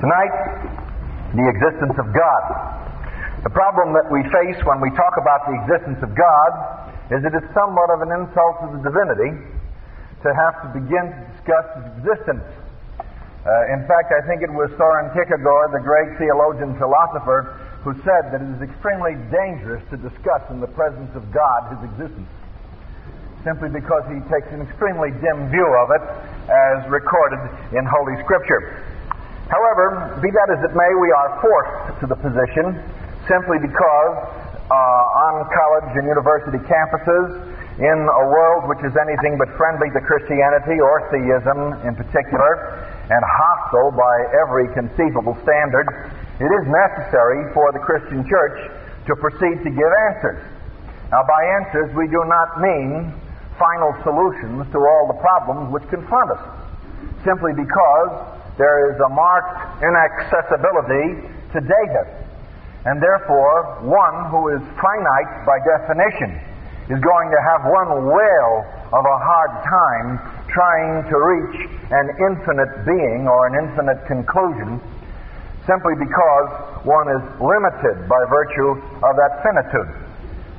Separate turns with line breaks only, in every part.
Tonight, the existence of God. The problem that we face when we talk about the existence of God is that it's somewhat of an insult to the divinity to have to begin to discuss his existence. Uh, in fact, I think it was Soren Kierkegaard, the great theologian philosopher, who said that it is extremely dangerous to discuss in the presence of God his existence, simply because he takes an extremely dim view of it as recorded in Holy Scripture. However, be that as it may, we are forced to the position simply because uh, on college and university campuses, in a world which is anything but friendly to Christianity or theism in particular, and hostile by every conceivable standard, it is necessary for the Christian church to proceed to give answers. Now, by answers, we do not mean final solutions to all the problems which confront us, simply because there is a marked inaccessibility to data. And therefore, one who is finite by definition is going to have one whale of a hard time trying to reach an infinite being or an infinite conclusion simply because one is limited by virtue of that finitude.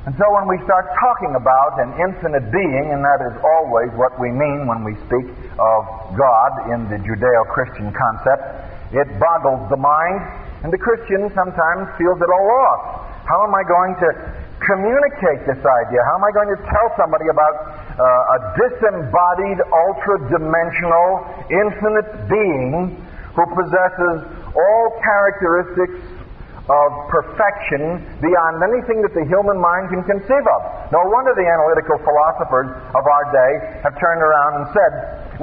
And so when we start talking about an infinite being, and that is always what we mean when we speak of God in the Judeo Christian concept, it boggles the mind, and the Christian sometimes feels at a loss. How am I going to communicate this idea? How am I going to tell somebody about uh, a disembodied, ultra dimensional, infinite being who possesses all characteristics of perfection beyond anything that the human mind can conceive of. No wonder the analytical philosophers of our day have turned around and said,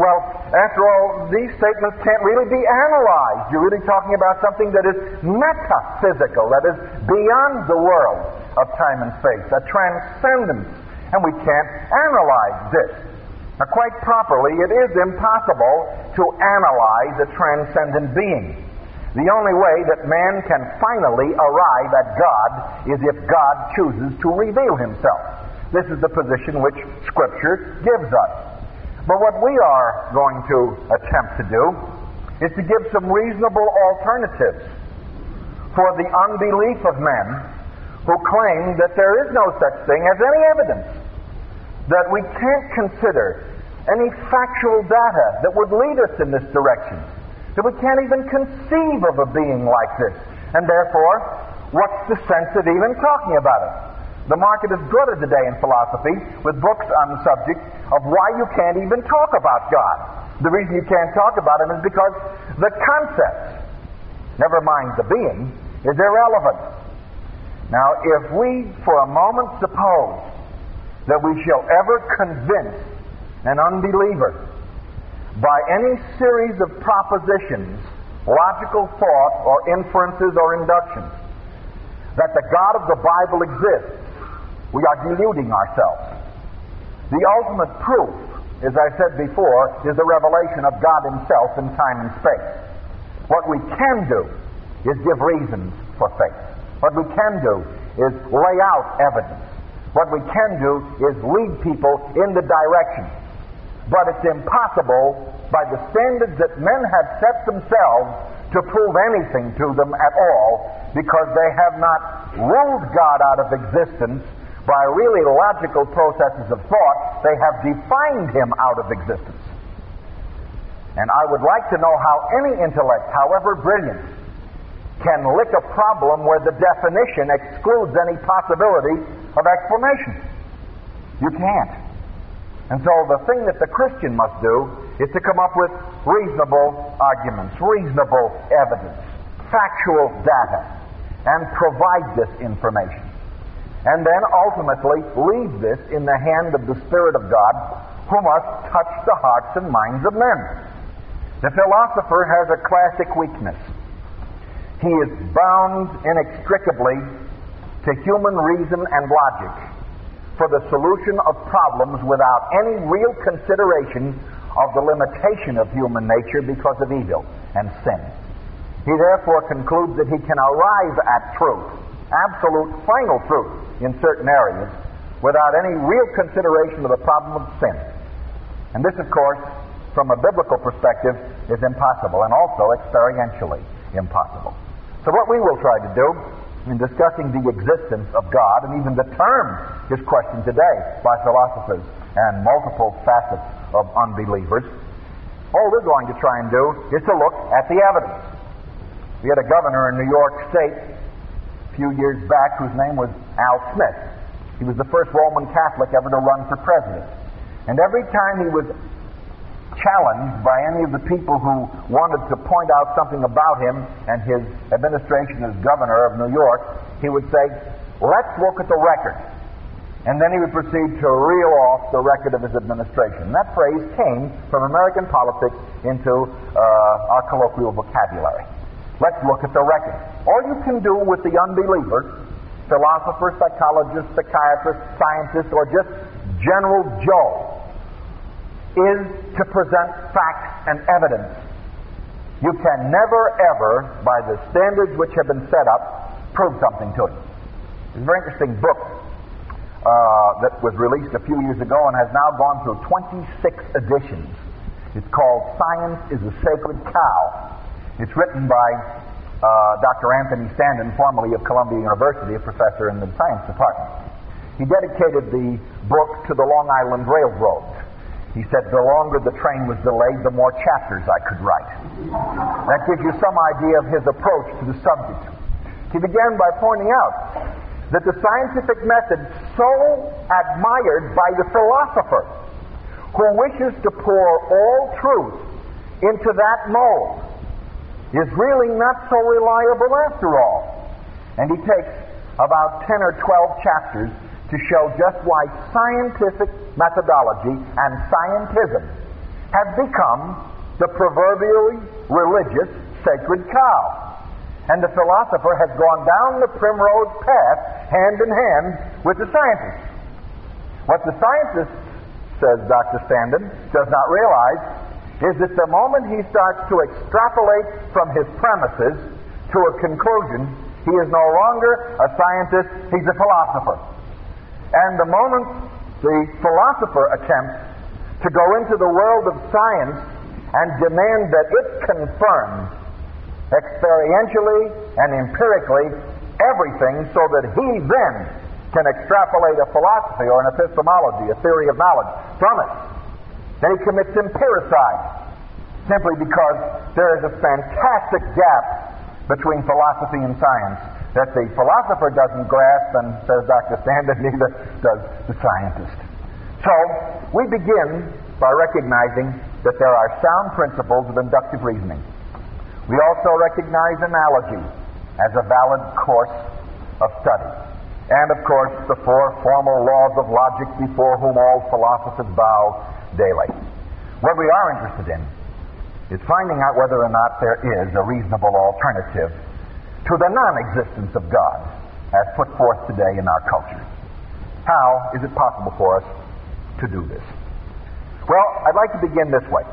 well, after all, these statements can't really be analyzed. You're really talking about something that is metaphysical, that is beyond the world of time and space, a transcendence, and we can't analyze this. Now, quite properly, it is impossible to analyze a transcendent being. The only way that man can finally arrive at God is if God chooses to reveal himself. This is the position which Scripture gives us. But what we are going to attempt to do is to give some reasonable alternatives for the unbelief of men who claim that there is no such thing as any evidence, that we can't consider any factual data that would lead us in this direction that we can't even conceive of a being like this. And therefore, what's the sense of even talking about it? The market is glutted today in philosophy with books on the subject of why you can't even talk about God. The reason you can't talk about Him is because the concept, never mind the being, is irrelevant. Now, if we for a moment suppose that we shall ever convince an unbeliever by any series of propositions, logical thought, or inferences or inductions that the God of the Bible exists, we are deluding ourselves. The ultimate proof, as I said before, is the revelation of God Himself in time and space. What we can do is give reasons for faith. What we can do is lay out evidence. What we can do is lead people in the direction but it's impossible by the standards that men have set themselves to prove anything to them at all because they have not ruled God out of existence by really logical processes of thought. They have defined him out of existence. And I would like to know how any intellect, however brilliant, can lick a problem where the definition excludes any possibility of explanation. You can't. And so the thing that the Christian must do is to come up with reasonable arguments, reasonable evidence, factual data, and provide this information. And then ultimately leave this in the hand of the Spirit of God who must touch the hearts and minds of men. The philosopher has a classic weakness. He is bound inextricably to human reason and logic for the solution of problems without any real consideration of the limitation of human nature because of evil and sin. He therefore concludes that he can arrive at truth, absolute final truth in certain areas, without any real consideration of the problem of sin. And this, of course, from a biblical perspective, is impossible, and also experientially. impossible. So what we will try to do in discussing the existence of God and even the term is questioned today by philosophers and multiple facets of unbelievers. All we're going to try and do is to look at the evidence. We had a governor in New York State a few years back whose name was Al Smith. He was the first Roman Catholic ever to run for president. And every time he was challenged by any of the people who wanted to point out something about him and his administration as governor of New York, he would say, Let's look at the record. And then he would proceed to reel off the record of his administration. And that phrase came from American politics into uh, our colloquial vocabulary. Let's look at the record. All you can do with the unbeliever, philosopher, psychologist, psychiatrist, scientist, or just general Joe, is to present facts and evidence. You can never, ever, by the standards which have been set up, prove something to you. There's a very interesting book uh, that was released a few years ago and has now gone through 26 editions. It's called Science is a Sacred Cow. It's written by uh, Dr. Anthony Standen, formerly of Columbia University, a professor in the science department. He dedicated the book to the Long Island Railroad. He said, the longer the train was delayed, the more chapters I could write. That gives you some idea of his approach to the subject. He began by pointing out that the scientific method, so admired by the philosopher, who wishes to pour all truth into that mold, is really not so reliable after all. And he takes about 10 or 12 chapters to show just why scientific methodology and scientism have become the proverbially religious sacred cow. And the philosopher has gone down the primrose path hand in hand with the scientist. What the scientist, says Dr. Standen, does not realize is that the moment he starts to extrapolate from his premises to a conclusion, he is no longer a scientist, he's a philosopher. And the moment the philosopher attempts to go into the world of science and demand that it confirm experientially and empirically everything so that he then can extrapolate a philosophy or an epistemology, a theory of knowledge from it. Then he commits empiricide simply because there is a fantastic gap between philosophy and science that the philosopher doesn't grasp, and says Dr. Standen, neither does the scientist. So, we begin by recognizing that there are sound principles of inductive reasoning. We also recognize analogy as a valid course of study. And, of course, the four formal laws of logic before whom all philosophers bow daily. What we are interested in is finding out whether or not there is a reasonable alternative to the non existence of God as put forth today in our culture. How is it possible for us to do this? Well, I'd like to begin this way.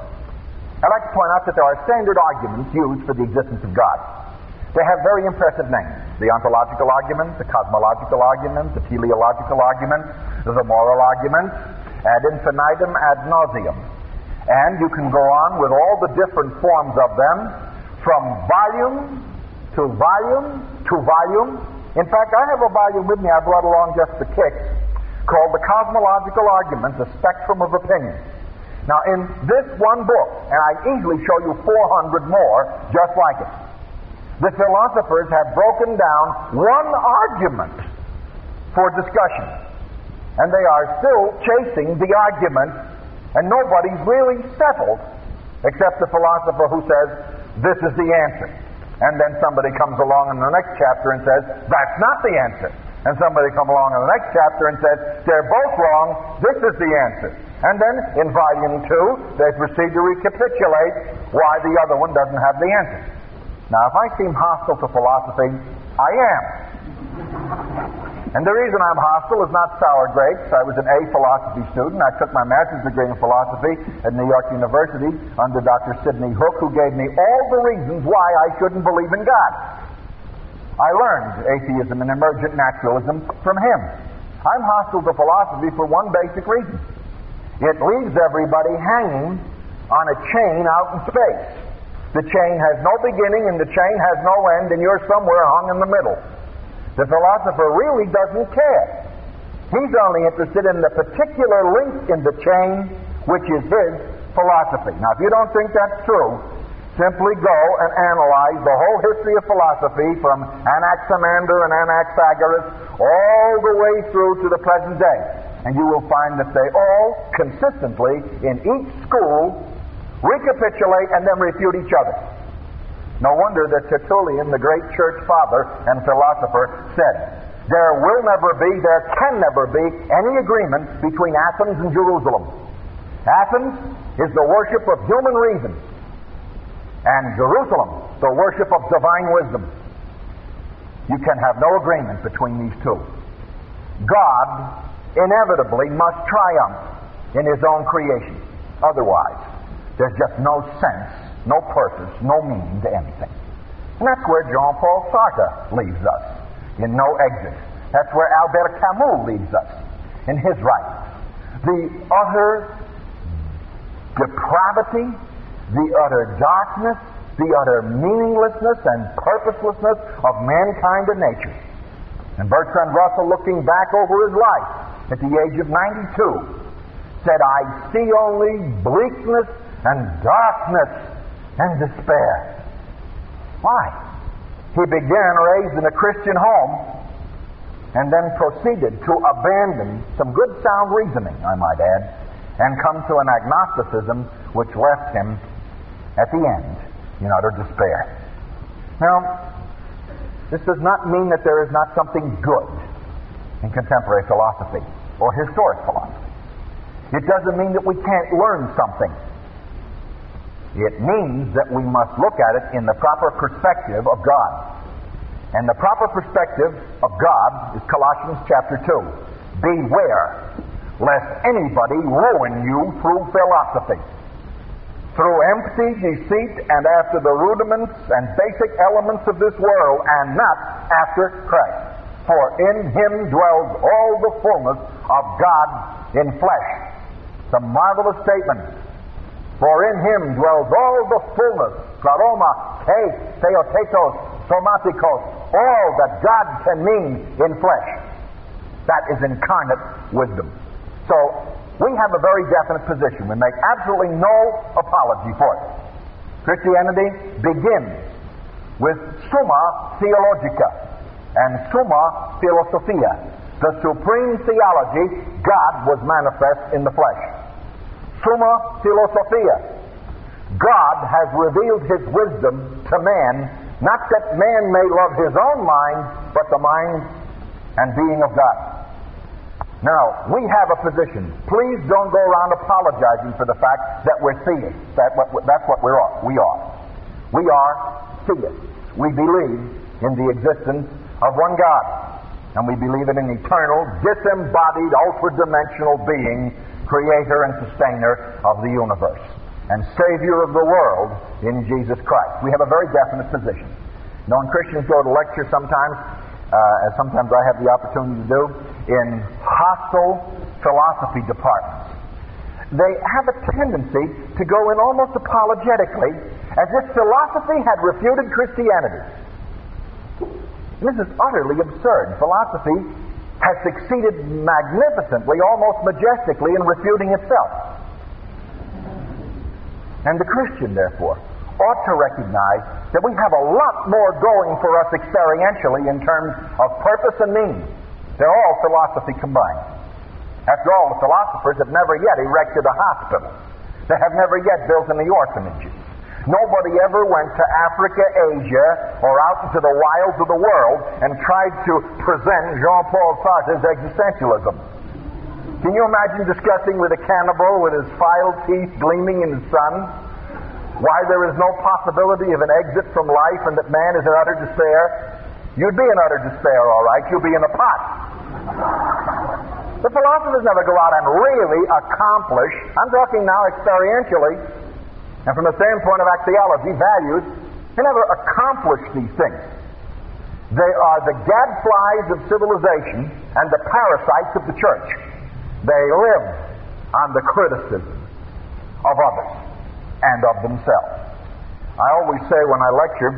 I'd like to point out that there are standard arguments used for the existence of God. They have very impressive names the ontological argument, the cosmological argument, the teleological argument, the moral argument, ad infinitum, ad nauseum. And you can go on with all the different forms of them from volume to volume to volume. In fact, I have a volume with me I brought along just for kicks called The Cosmological Argument, The Spectrum of Opinion. Now, in this one book, and I easily show you 400 more just like it, the philosophers have broken down one argument for discussion. And they are still chasing the argument, and nobody's really settled except the philosopher who says, this is the answer. And then somebody comes along in the next chapter and says, that's not the answer. And somebody comes along in the next chapter and says, they're both wrong, this is the answer. And then in volume two, they proceed to recapitulate why the other one doesn't have the answer. Now, if I seem hostile to philosophy, I am. And the reason I'm hostile is not sour grapes. I was an A philosophy student. I took my master's degree in philosophy at New York University under Dr. Sidney Hook, who gave me all the reasons why I shouldn't believe in God. I learned atheism and emergent naturalism from him. I'm hostile to philosophy for one basic reason. It leaves everybody hanging on a chain out in space. The chain has no beginning and the chain has no end, and you're somewhere hung in the middle. The philosopher really doesn't care. He's only interested in the particular link in the chain, which is his philosophy. Now, if you don't think that's true, simply go and analyze the whole history of philosophy from Anaximander and Anaxagoras all the way through to the present day. And you will find that they all consistently, in each school, recapitulate and then refute each other. No wonder that Tertullian, the great church father and philosopher, said, There will never be, there can never be any agreement between Athens and Jerusalem. Athens is the worship of human reason, and Jerusalem, the worship of divine wisdom. You can have no agreement between these two. God inevitably must triumph in his own creation. Otherwise, there's just no sense, no purpose, no meaning to anything. And that's where Jean Paul Sartre leaves us, in No Exit. That's where Albert Camus leaves us, in his writings. The utter depravity, the utter darkness, the utter meaninglessness and purposelessness of mankind and nature. And Bertrand Russell, looking back over his life at the age of 92, said, I see only bleakness and darkness and despair. Why? He began raised in a Christian home and then proceeded to abandon some good sound reasoning, I might add, and come to an agnosticism which left him at the end in utter despair. Now, this does not mean that there is not something good in contemporary philosophy or historic philosophy. It doesn't mean that we can't learn something it means that we must look at it in the proper perspective of God. And the proper perspective of God is Colossians chapter 2. Beware lest anybody ruin you through philosophy, through empty deceit and after the rudiments and basic elements of this world, and not after Christ. For in him dwells all the fullness of God in flesh. It's a marvelous statement. For in him dwells all the fullness, pleroma, te, theotetos, somatikos, all that God can mean in flesh. That is incarnate wisdom. So, we have a very definite position. We make absolutely no apology for it. Christianity begins with summa theologica and summa philosophia. The supreme theology, God was manifest in the flesh. Summa Philosophia. God has revealed His wisdom to man, not that man may love his own mind, but the mind and being of God. Now, we have a position. Please don't go around apologizing for the fact that we're theists. That, that's what we're, we are. We are theists. We believe in the existence of one God. And we believe in an eternal, disembodied, ultra dimensional being creator and sustainer of the universe and Savior of the world in Jesus Christ. We have a very definite position. Know, when Christians go to lecture sometimes, uh, as sometimes I have the opportunity to do, in hostile philosophy departments, they have a tendency to go in almost apologetically as if philosophy had refuted Christianity. This is utterly absurd. Philosophy has succeeded magnificently, almost majestically, in refuting itself. And the Christian, therefore, ought to recognize that we have a lot more going for us experientially in terms of purpose and meaning. They're all philosophy combined. After all, the philosophers have never yet erected a hospital. They have never yet built any orphanages. Nobody ever went to Africa, Asia, or out into the wilds of the world and tried to present Jean Paul Sartre's existentialism. Can you imagine discussing with a cannibal with his filed teeth gleaming in the sun why there is no possibility of an exit from life and that man is in utter despair? You'd be in utter despair, all right. You'd be in a pot. The philosophers never go out and really accomplish, I'm talking now experientially, and from the standpoint of axiology, values, they never accomplish these things. They are the gadflies of civilization and the parasites of the church. They live on the criticism of others and of themselves. I always say when I lecture,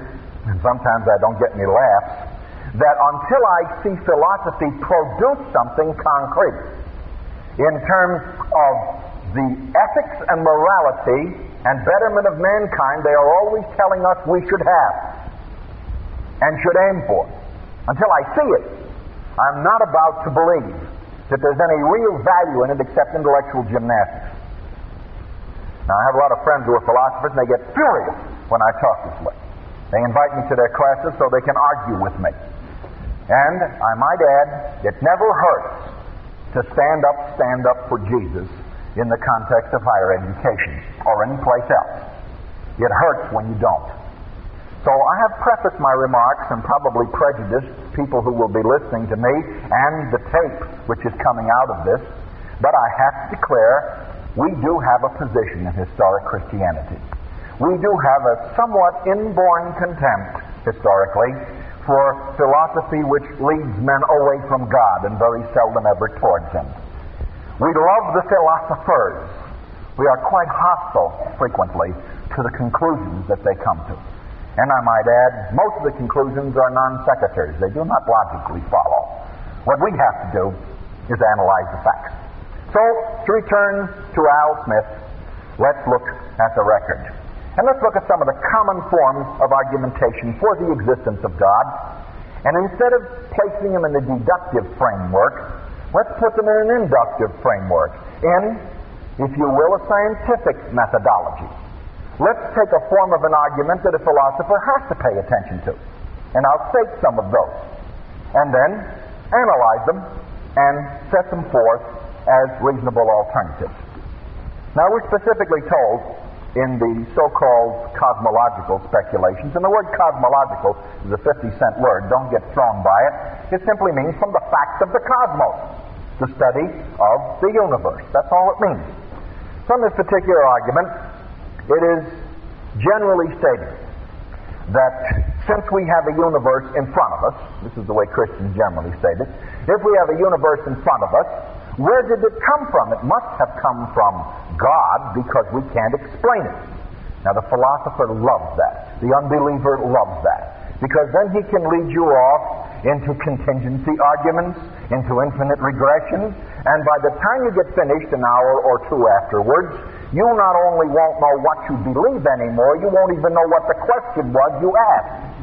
and sometimes I don't get any laughs, that until I see philosophy produce something concrete in terms of the ethics and morality and betterment of mankind, they are always telling us we should have and should aim for. Until I see it, I'm not about to believe that there's any real value in it except intellectual gymnastics. Now, I have a lot of friends who are philosophers, and they get furious when I talk this way. They invite me to their classes so they can argue with me. And I might add, it never hurts to stand up, stand up for Jesus in the context of higher education or any place else. It hurts when you don't. So I have prefaced my remarks and probably prejudiced people who will be listening to me and the tape which is coming out of this, but I have to declare we do have a position in historic Christianity. We do have a somewhat inborn contempt, historically, for philosophy which leads men away from God and very seldom ever towards Him. We love the philosophers. We are quite hostile, frequently, to the conclusions that they come to. And I might add, most of the conclusions are non sequiturs. They do not logically follow. What we have to do is analyze the facts. So, to return to Al Smith, let's look at the record. And let's look at some of the common forms of argumentation for the existence of God. And instead of placing them in the deductive framework, let's put them in an inductive framework, in, if you will, a scientific methodology. Let's take a form of an argument that a philosopher has to pay attention to. And I'll state some of those. And then analyze them and set them forth as reasonable alternatives. Now, we're specifically told in the so-called cosmological speculations. And the word cosmological is a 50 cent word. Don't get thrown by it. It simply means from the facts of the cosmos, the study of the universe. That's all it means. From this particular argument, it is generally stated that since we have a universe in front of us, this is the way Christians generally state it, if we have a universe in front of us, where did it come from? It must have come from God because we can't explain it. Now, the philosopher loves that. The unbeliever loves that. Because then he can lead you off into contingency arguments, into infinite regression, and by the time you get finished an hour or two afterwards, you not only won't know what you believe anymore, you won't even know what the question was you asked.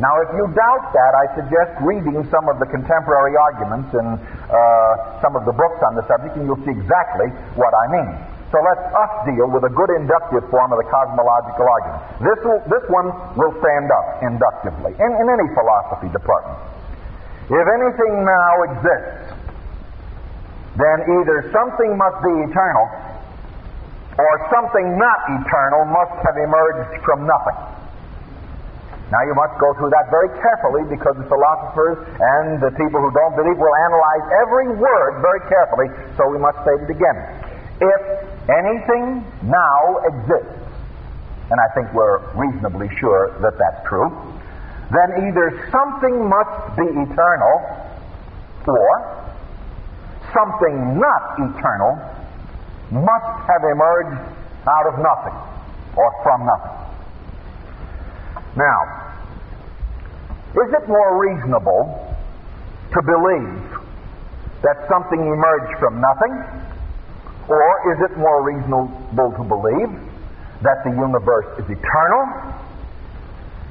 Now, if you doubt that, I suggest reading some of the contemporary arguments in uh, some of the books on the subject, and you'll see exactly what I mean. So let us deal with a good inductive form of the cosmological argument. This, will, this one will stand up inductively in, in any philosophy department. If anything now exists, then either something must be eternal or something not eternal must have emerged from nothing. Now you must go through that very carefully because the philosophers and the people who don't believe will analyze every word very carefully, so we must state it again. If anything now exists, and I think we're reasonably sure that that's true, then either something must be eternal or something not eternal must have emerged out of nothing or from nothing. Now, is it more reasonable to believe that something emerged from nothing? Or is it more reasonable to believe that the universe is eternal?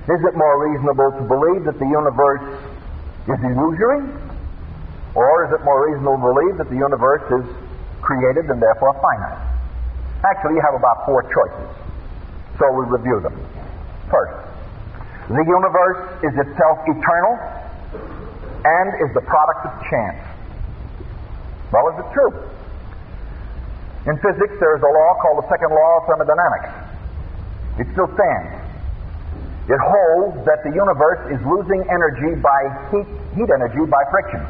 Is it more reasonable to believe that the universe is illusory? Or is it more reasonable to believe that the universe is created and therefore finite? Actually, you have about four choices. So we review them. First, the universe is itself eternal and is the product of chance. Well, is it true? In physics, there is a law called the second law of thermodynamics. It still stands. It holds that the universe is losing energy by heat, heat energy by friction.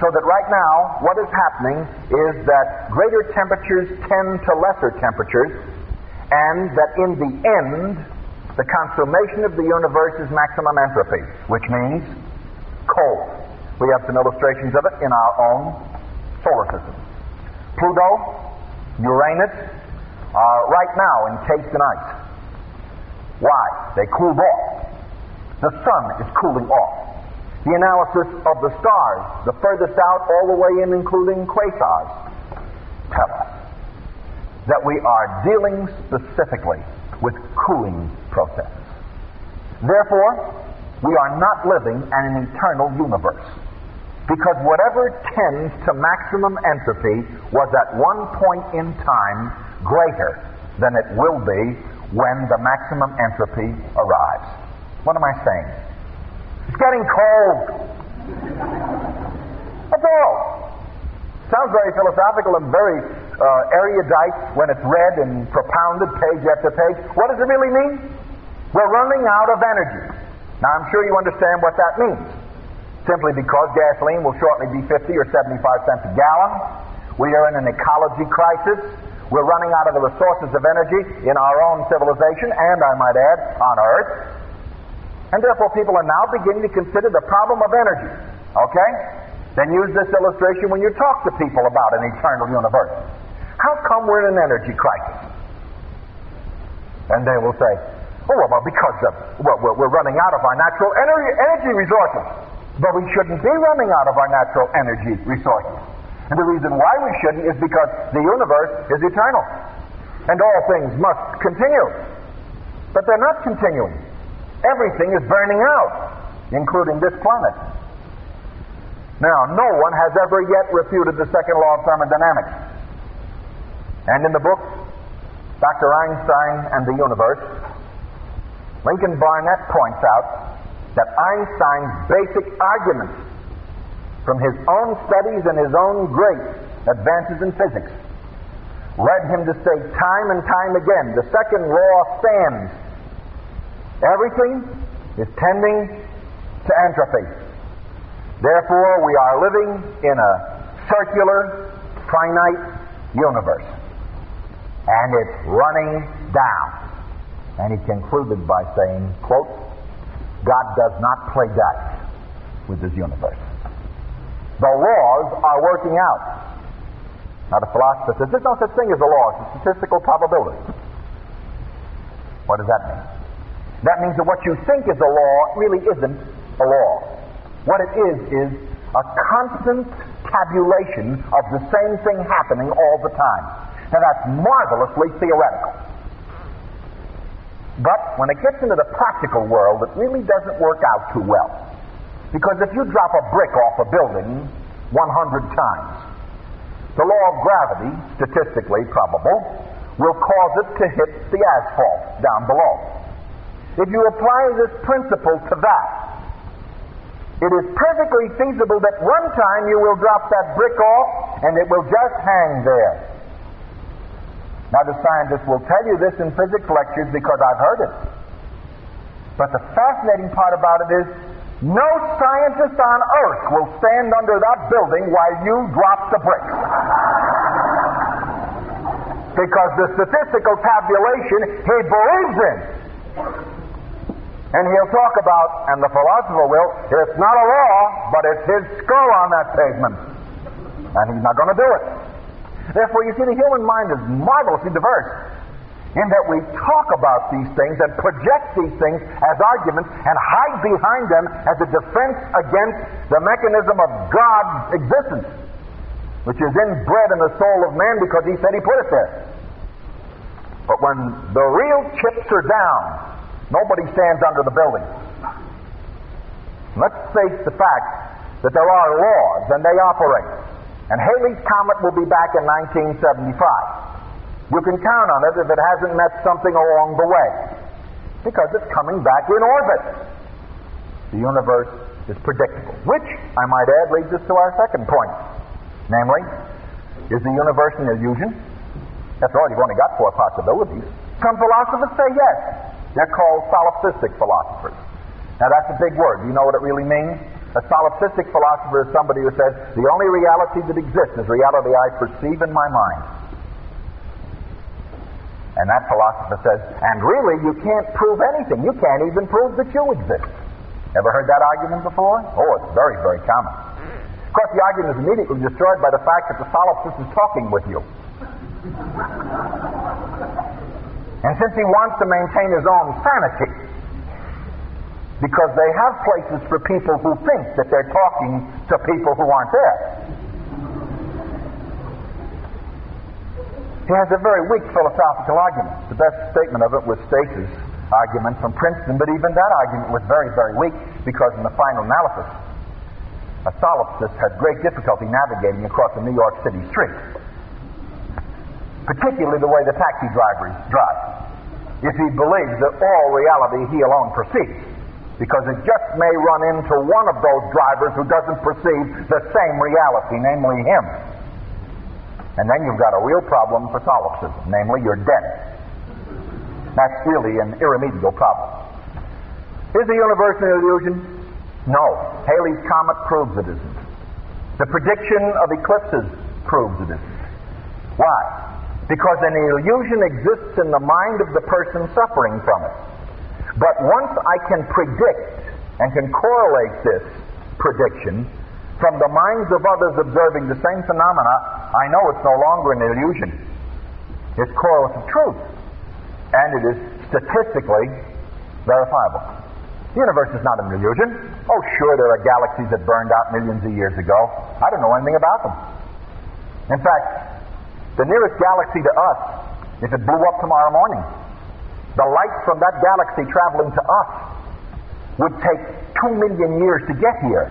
So that right now, what is happening is that greater temperatures tend to lesser temperatures, and that in the end, the consummation of the universe is maximum entropy, which means cold. We have some illustrations of it in our own solar system. Pluto, Uranus are right now encased in ice. Why? They cooled off. The sun is cooling off. The analysis of the stars, the furthest out all the way in, including quasars, tell us that we are dealing specifically with cooling processes. Therefore, we are not living in an eternal universe. Because whatever tends to maximum entropy was at one point in time greater than it will be when the maximum entropy arrives. What am I saying? It's getting cold. That's all. Sounds very philosophical and very uh, erudite when it's read and propounded page after page. What does it really mean? We're running out of energy. Now, I'm sure you understand what that means. Simply because gasoline will shortly be 50 or 75 cents a gallon. We are in an ecology crisis. We're running out of the resources of energy in our own civilization and, I might add, on Earth. And therefore, people are now beginning to consider the problem of energy. Okay? Then use this illustration when you talk to people about an eternal universe. How come we're in an energy crisis? And they will say, oh, well, because of, well, we're running out of our natural energy, energy resources. But we shouldn't be running out of our natural energy resources. And the reason why we shouldn't is because the universe is eternal. And all things must continue. But they're not continuing. Everything is burning out, including this planet. Now, no one has ever yet refuted the second law of thermodynamics. And in the book, Dr. Einstein and the Universe, Lincoln Barnett points out that Einstein's basic argument from his own studies and his own great advances in physics led him to say time and time again the second law stands Everything is tending to entropy. Therefore, we are living in a circular, finite universe. And it's running down. And he concluded by saying, quote, God does not play dice with this universe. The laws are working out. Now, the philosopher says there's no such thing as a law, it's a statistical probability. What does that mean? That means that what you think is a law really isn't a law. What it is is a constant tabulation of the same thing happening all the time. Now that's marvelously theoretical. But when it gets into the practical world, it really doesn't work out too well. Because if you drop a brick off a building 100 times, the law of gravity, statistically probable, will cause it to hit the asphalt down below. If you apply this principle to that, it is perfectly feasible that one time you will drop that brick off and it will just hang there. Now, the scientists will tell you this in physics lectures because I've heard it. But the fascinating part about it is no scientist on earth will stand under that building while you drop the brick. because the statistical tabulation he believes in and he'll talk about, and the philosopher will, it's not a law, but it's his skull on that pavement. And he's not going to do it. Therefore, you see, the human mind is marvelously diverse in that we talk about these things and project these things as arguments and hide behind them as a defense against the mechanism of God's existence, which is inbred in the soul of man because he said he put it there. But when the real chips are down, Nobody stands under the building. Let's face the fact that there are laws and they operate. And Halley's Comet will be back in 1975. You can count on it if it hasn't met something along the way. Because it's coming back in orbit. The universe is predictable. Which, I might add, leads us to our second point. Namely, is the universe an illusion? After all, you've only got four possibilities. Some philosophers say yes. They're called solipsistic philosophers. Now that's a big word. Do you know what it really means? A solipsistic philosopher is somebody who says, the only reality that exists is reality I perceive in my mind. And that philosopher says, and really you can't prove anything. You can't even prove that you exist. Ever heard that argument before? Oh, it's very, very common. Of course, the argument is immediately destroyed by the fact that the solipsist is talking with you. And since he wants to maintain his own sanity, because they have places for people who think that they're talking to people who aren't there. He has a very weak philosophical argument. The best statement of it was Stace's argument from Princeton, but even that argument was very, very weak because in the final analysis, a solipsist had great difficulty navigating across a New York City street, particularly the way the taxi drivers drive, if he believes that all reality he alone perceives because it just may run into one of those drivers who doesn't perceive the same reality, namely him. And then you've got a real problem for solipsism, namely you're dead. That's really an irremediable problem. Is the universe an illusion? No. Halley's Comet proves it isn't. The prediction of eclipses proves it isn't. Why? Because an illusion exists in the mind of the person suffering from it. But once I can predict and can correlate this prediction from the minds of others observing the same phenomena, I know it's no longer an illusion. It's correlative truth. And it is statistically verifiable. The universe is not an illusion. Oh, sure, there are galaxies that burned out millions of years ago. I don't know anything about them. In fact, the nearest galaxy to us, if it blew up tomorrow morning, the light from that galaxy traveling to us would take two million years to get here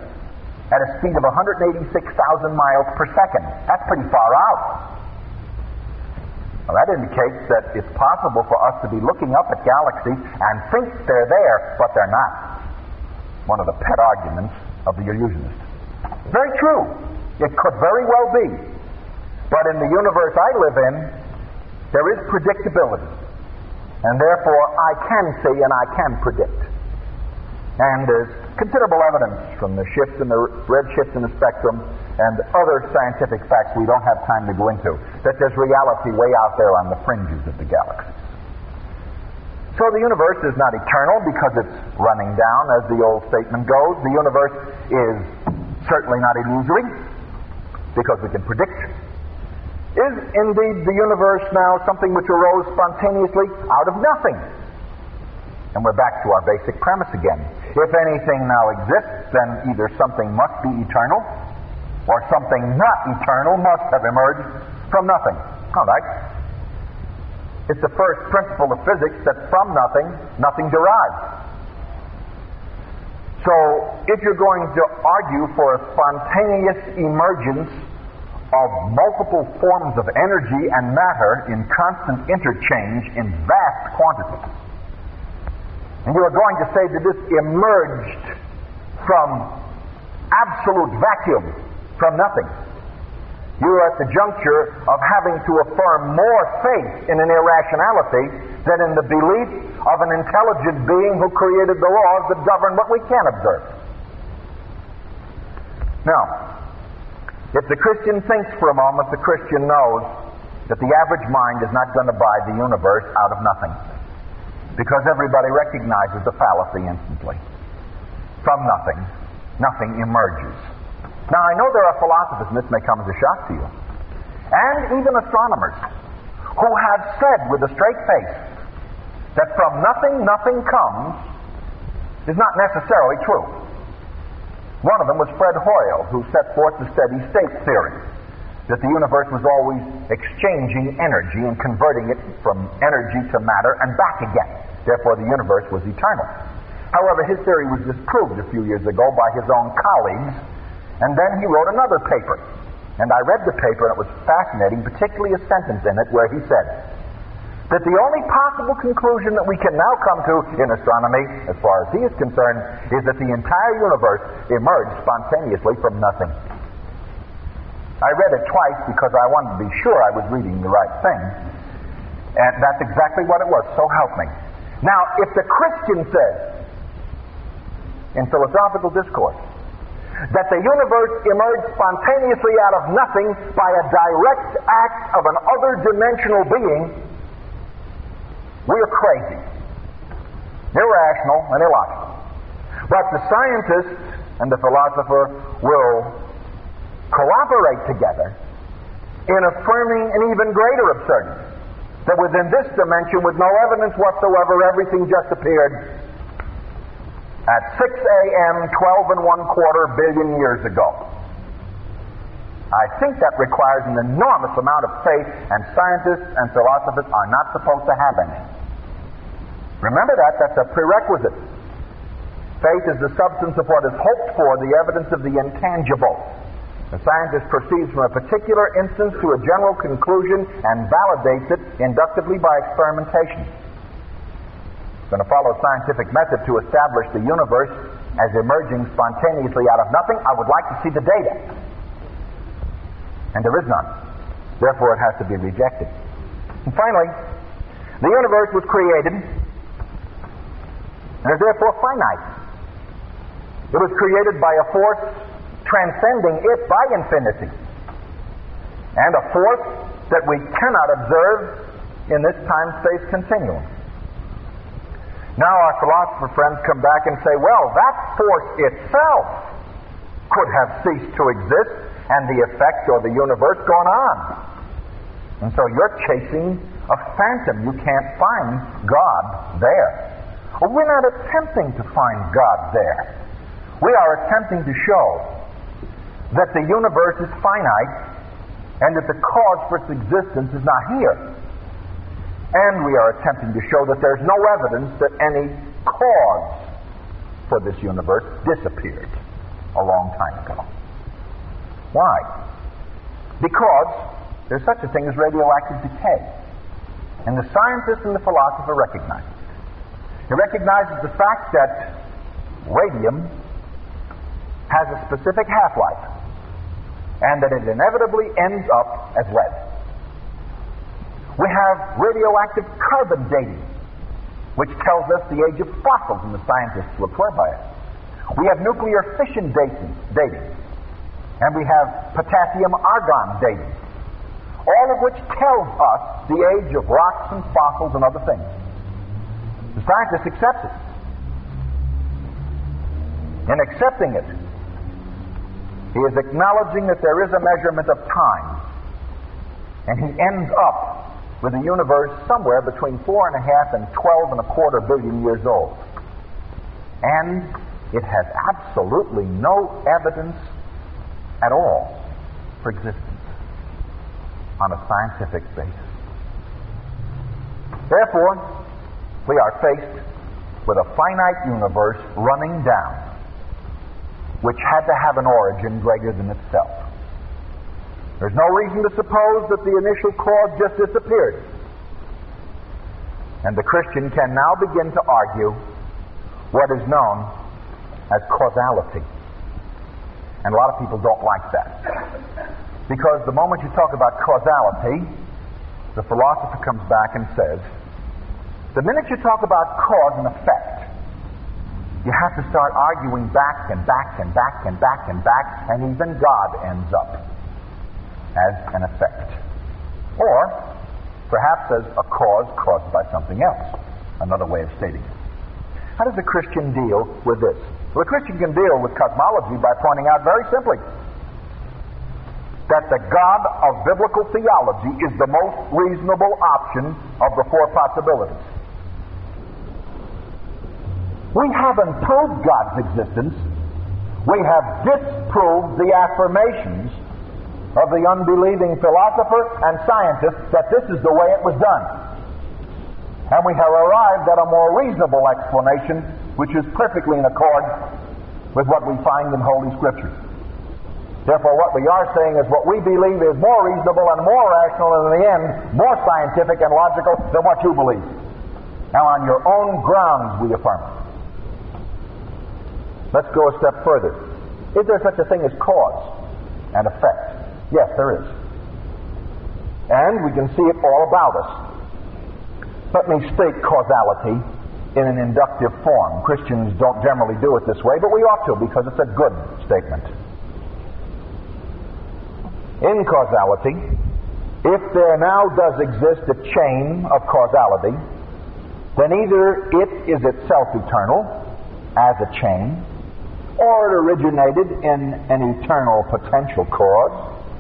at a speed of 186,000 miles per second. That's pretty far out. Well, that indicates that it's possible for us to be looking up at galaxies and think they're there, but they're not. One of the pet arguments of the illusionist. Very true. It could very well be. But in the universe I live in, there is predictability. And therefore, I can see and I can predict. And there's considerable evidence from the shift in the red shift in the spectrum and other scientific facts we don't have time to go into that there's reality way out there on the fringes of the galaxy. So the universe is not eternal because it's running down, as the old statement goes. The universe is certainly not illusory because we can predict is indeed the universe now something which arose spontaneously out of nothing? And we're back to our basic premise again. If anything now exists, then either something must be eternal, or something not eternal must have emerged from nothing. All right. It's the first principle of physics that from nothing, nothing derives. So, if you're going to argue for a spontaneous emergence of multiple forms of energy and matter in constant interchange in vast quantities. And you are going to say that this emerged from absolute vacuum, from nothing. You are at the juncture of having to affirm more faith in an irrationality than in the belief of an intelligent being who created the laws that govern what we can observe. Now, if the Christian thinks for a moment, the Christian knows that the average mind is not going to buy the universe out of nothing. Because everybody recognizes the fallacy instantly. From nothing, nothing emerges. Now, I know there are philosophers, and this may come as a shock to you, and even astronomers, who have said with a straight face that from nothing, nothing comes is not necessarily true. One of them was Fred Hoyle, who set forth the steady state theory that the universe was always exchanging energy and converting it from energy to matter and back again. Therefore, the universe was eternal. However, his theory was disproved a few years ago by his own colleagues, and then he wrote another paper. And I read the paper, and it was fascinating, particularly a sentence in it where he said, that the only possible conclusion that we can now come to in astronomy, as far as he is concerned, is that the entire universe emerged spontaneously from nothing. I read it twice because I wanted to be sure I was reading the right thing. And that's exactly what it was, so help me. Now, if the Christian says in philosophical discourse that the universe emerged spontaneously out of nothing by a direct act of an other dimensional being, we're crazy, irrational, and illogical. But the scientist and the philosopher will cooperate together in affirming an even greater absurdity. that within this dimension, with no evidence whatsoever, everything just appeared at 6 a.m., 12 and one quarter billion years ago. I think that requires an enormous amount of faith, and scientists and philosophers are not supposed to have any. Remember that, that's a prerequisite. Faith is the substance of what is hoped for, the evidence of the intangible. The scientist proceeds from a particular instance to a general conclusion and validates it inductively by experimentation. It's going to follow scientific method to establish the universe as emerging spontaneously out of nothing. I would like to see the data and there is none. Therefore, it has to be rejected. And finally, the universe was created and is therefore finite. It was created by a force transcending it by infinity, and a force that we cannot observe in this time space continuum. Now, our philosopher friends come back and say, well, that force itself could have ceased to exist and the effect or the universe gone on. And so you're chasing a phantom. You can't find God there. Well, we're not attempting to find God there. We are attempting to show that the universe is finite and that the cause for its existence is not here. And we are attempting to show that there's no evidence that any cause for this universe disappeared a long time ago. Why? Because there's such a thing as radioactive decay. And the scientist and the philosopher recognize it. He recognizes the fact that radium has a specific half life and that it inevitably ends up as lead. We have radioactive carbon dating, which tells us the age of fossils, and the scientists will swear by it. We have nuclear fission dating, dating and we have potassium argon dating, all of which tells us the age of rocks and fossils and other things. Accepts it. In accepting it, he is acknowledging that there is a measurement of time. And he ends up with a universe somewhere between four and a half and twelve and a quarter billion years old. And it has absolutely no evidence at all for existence on a scientific basis. Therefore, we are faced with a finite universe running down, which had to have an origin greater than itself. There's no reason to suppose that the initial cause just disappeared. And the Christian can now begin to argue what is known as causality. And a lot of people don't like that. Because the moment you talk about causality, the philosopher comes back and says, the minute you talk about cause and effect, you have to start arguing back and back and back and back and back, and even God ends up as an effect. Or perhaps as a cause caused by something else. Another way of stating it. How does a Christian deal with this? Well, a Christian can deal with cosmology by pointing out very simply that the God of biblical theology is the most reasonable option of the four possibilities. We haven't proved God's existence. We have disproved the affirmations of the unbelieving philosopher and scientist that this is the way it was done. And we have arrived at a more reasonable explanation which is perfectly in accord with what we find in Holy Scripture. Therefore, what we are saying is what we believe is more reasonable and more rational, and in the end, more scientific and logical than what you believe. Now, on your own grounds, we affirm it. Let's go a step further. Is there such a thing as cause and effect? Yes, there is. And we can see it all about us. Let me state causality in an inductive form. Christians don't generally do it this way, but we ought to because it's a good statement. In causality, if there now does exist a chain of causality, then either it is itself eternal as a chain, or it originated in an eternal potential cause,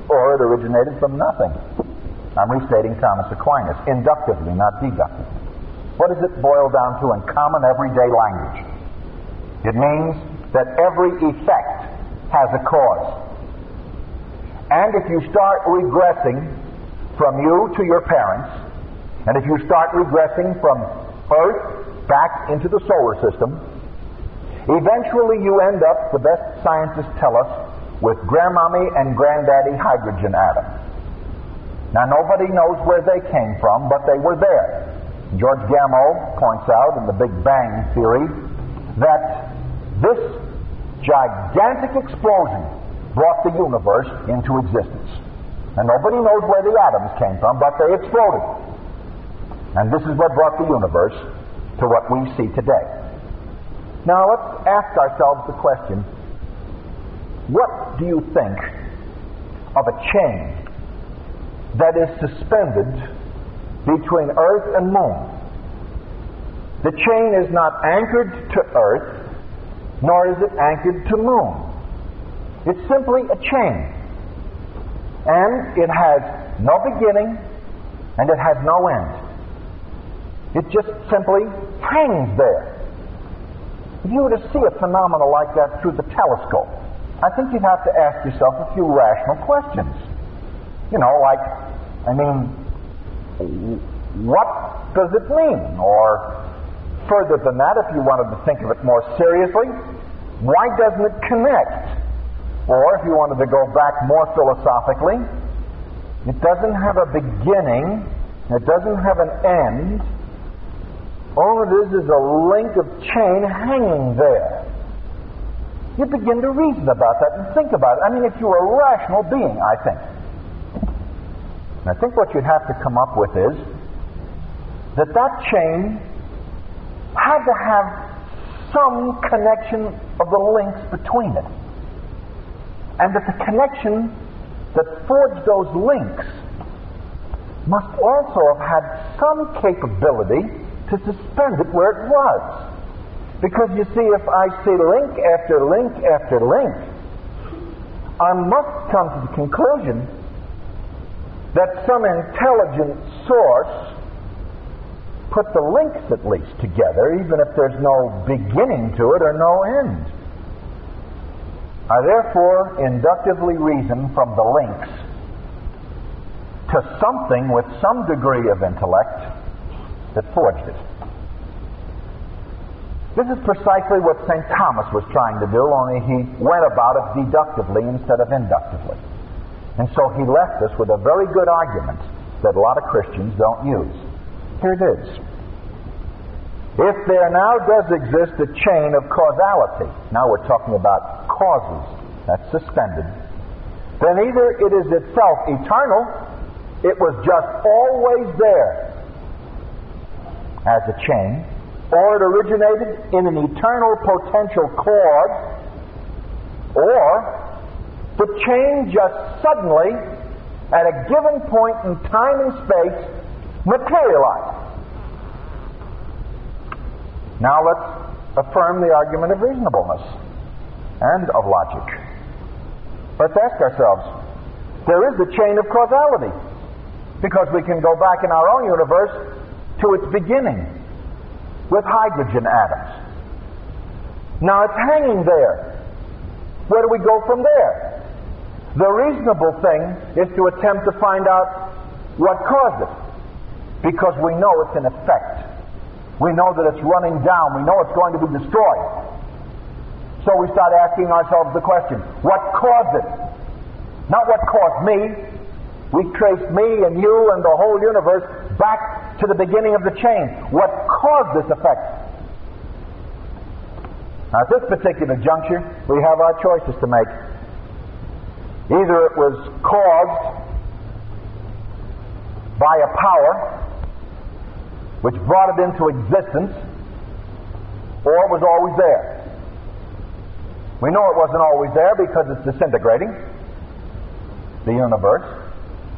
or it originated from nothing. I'm restating Thomas Aquinas, inductively, not deductively. What does it boil down to in common everyday language? It means that every effect has a cause. And if you start regressing from you to your parents, and if you start regressing from Earth back into the solar system, eventually you end up, the best scientists tell us, with grandmommy and granddaddy hydrogen atoms. Now nobody knows where they came from, but they were there. George Gamow points out in the Big Bang Theory that this gigantic explosion brought the universe into existence. And nobody knows where the atoms came from, but they exploded. And this is what brought the universe to what we see today. Now let's ask ourselves the question what do you think of a chain that is suspended between earth and moon? The chain is not anchored to earth, nor is it anchored to moon. It's simply a chain. And it has no beginning and it has no end. It just simply hangs there. If you were to see a phenomenon like that through the telescope, I think you'd have to ask yourself a few rational questions. You know, like, I mean, what does it mean? Or further than that, if you wanted to think of it more seriously, why doesn't it connect? Or if you wanted to go back more philosophically, it doesn't have a beginning, it doesn't have an end. Oh, All it is is a link of chain hanging there. You begin to reason about that and think about it. I mean, if you're a rational being, I think. And I think what you'd have to come up with is that that chain had to have some connection of the links between it. And that the connection that forged those links must also have had some capability to suspend it where it was. Because you see, if I see link after link after link, I must come to the conclusion that some intelligent source put the links at least together, even if there's no beginning to it or no end. I therefore inductively reason from the links to something with some degree of intellect that forged it. This is precisely what St. Thomas was trying to do, only he went about it deductively instead of inductively. And so he left us with a very good argument that a lot of Christians don't use. Here it is. If there now does exist a chain of causality, now we're talking about causes, that's suspended, then either it is itself eternal, it was just always there as a chain, or it originated in an eternal potential cause, or the chain just suddenly, at a given point in time and space, materialized. Now let's affirm the argument of reasonableness and of logic. Let's ask ourselves there is the chain of causality because we can go back in our own universe to its beginning with hydrogen atoms. Now it's hanging there. Where do we go from there? The reasonable thing is to attempt to find out what caused it because we know it's an effect. We know that it's running down. We know it's going to be destroyed. So we start asking ourselves the question what caused it? Not what caused me. We trace me and you and the whole universe back to the beginning of the chain. What caused this effect? Now, at this particular juncture, we have our choices to make. Either it was caused by a power which brought it into existence, or it was always there. We know it wasn't always there because it's disintegrating, the universe,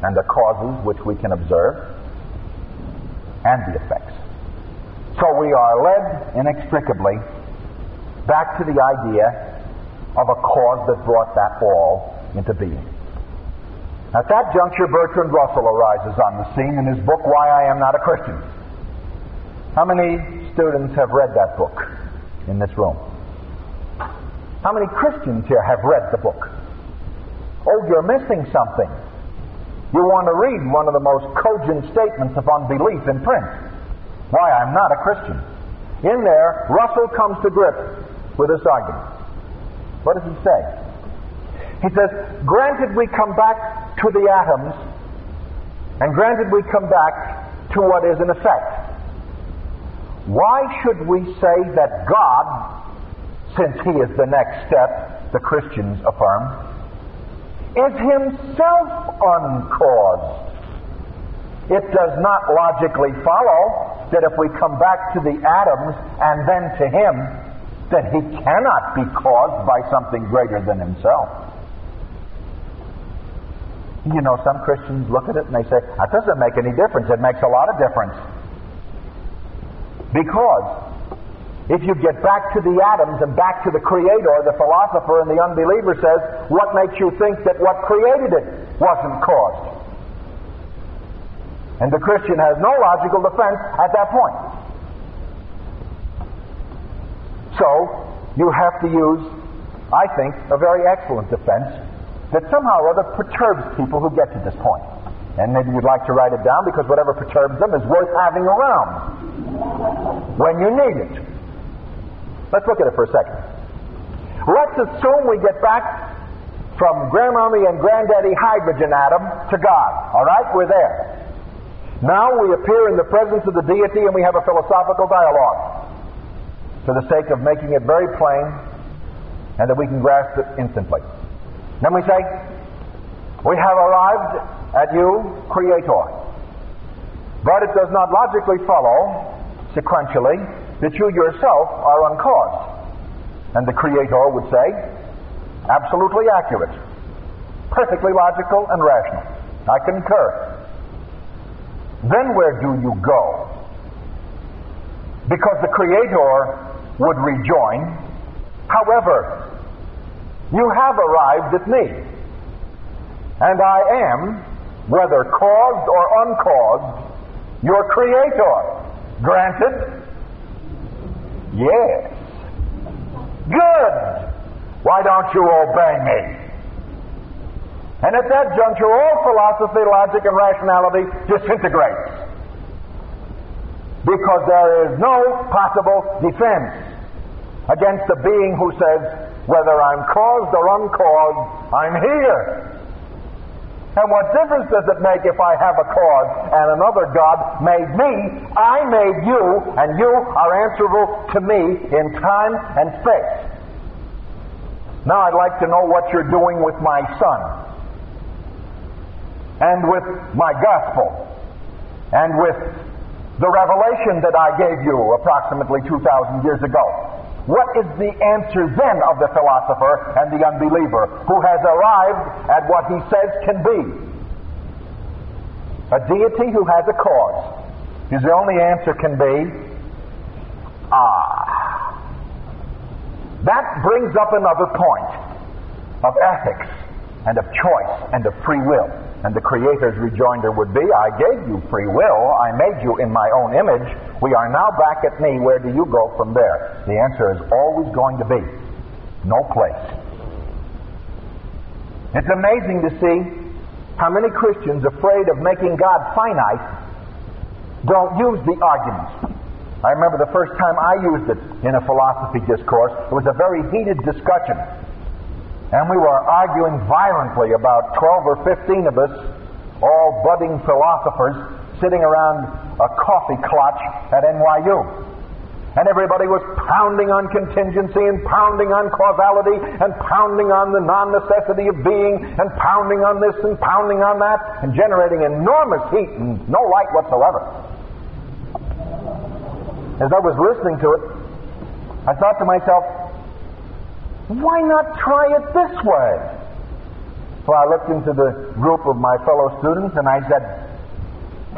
and the causes which we can observe, and the effects. So we are led inextricably back to the idea of a cause that brought that all into being. At that juncture, Bertrand Russell arises on the scene in his book, Why I Am Not a Christian. How many students have read that book in this room? How many Christians here have read the book? Oh, you're missing something. You want to read one of the most cogent statements upon belief in print. Why I'm not a Christian. In there, Russell comes to grips with this argument. What does he say? He says, granted we come back to the atoms, and granted we come back to what is in effect, why should we say that God, since He is the next step, the Christians affirm, is Himself uncaused? It does not logically follow that if we come back to the atoms and then to Him, that He cannot be caused by something greater than Himself. You know, some Christians look at it and they say, that doesn't make any difference. It makes a lot of difference. Because if you get back to the atoms and back to the Creator, the philosopher and the unbeliever says, what makes you think that what created it wasn't caused? And the Christian has no logical defense at that point. So, you have to use, I think, a very excellent defense that somehow or other perturbs people who get to this point. And maybe you'd like to write it down because whatever perturbs them is worth having around when you need it. Let's look at it for a second. Let's assume we get back from Grandmommy and Granddaddy hydrogen atom to God. All right, we're there. Now we appear in the presence of the deity and we have a philosophical dialogue for the sake of making it very plain and that we can grasp it instantly. Then we say, We have arrived at you, Creator. But it does not logically follow, sequentially, that you yourself are uncaused. And the Creator would say, Absolutely accurate, perfectly logical and rational. I concur. Then where do you go? Because the Creator would rejoin, However, you have arrived at me. And I am, whether caused or uncaused, your creator. Granted? Yes. Good. Why don't you obey me? And at that juncture, all philosophy, logic, and rationality disintegrates. Because there is no possible defense against the being who says, whether I'm caused or uncaused, I'm here. And what difference does it make if I have a cause and another God made me? I made you, and you are answerable to me in time and space. Now I'd like to know what you're doing with my son, and with my gospel, and with the revelation that I gave you approximately 2,000 years ago. What is the answer then of the philosopher and the unbeliever who has arrived at what he says can be? A deity who has a cause. His only answer can be, ah. That brings up another point of ethics and of choice and of free will. And the Creator's rejoinder would be, I gave you free will. I made you in my own image. We are now back at me. Where do you go from there? The answer is always going to be no place. It's amazing to see how many Christians, afraid of making God finite, don't use the arguments. I remember the first time I used it in a philosophy discourse. It was a very heated discussion. And we were arguing violently, about 12 or 15 of us, all budding philosophers, sitting around a coffee clutch at NYU. And everybody was pounding on contingency and pounding on causality and pounding on the non necessity of being and pounding on this and pounding on that and generating enormous heat and no light whatsoever. As I was listening to it, I thought to myself, why not try it this way? So I looked into the group of my fellow students and I said,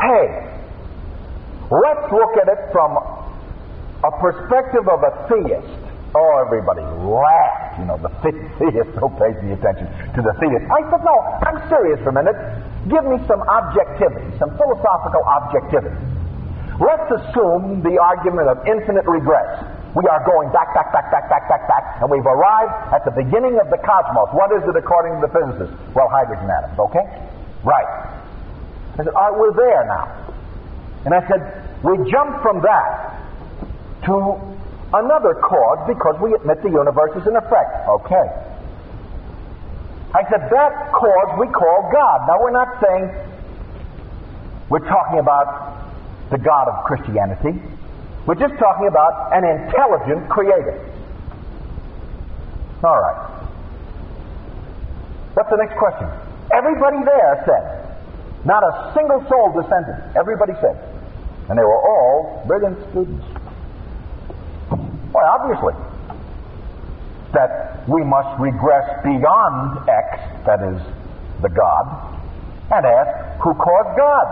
hey, let's look at it from a perspective of a theist. Oh, everybody laughed. You know, the theist who pays the attention to the theist. I said, no, I'm serious for a minute. Give me some objectivity, some philosophical objectivity. Let's assume the argument of infinite regress. We are going back, back, back, back, back, back, back, and we've arrived at the beginning of the cosmos. What is it according to the physicists? Well, hydrogen atoms, okay? Right. I said, all right, we're there now. And I said, we jump from that to another cause because we admit the universe is an effect. Okay. I said, that cause we call God. Now, we're not saying we're talking about the God of Christianity. We're just talking about an intelligent creator. All right. What's the next question? Everybody there said. Not a single soul dissented. Everybody said. And they were all brilliant students. Why, obviously. That we must regress beyond X, that is, the God, and ask, who caused God?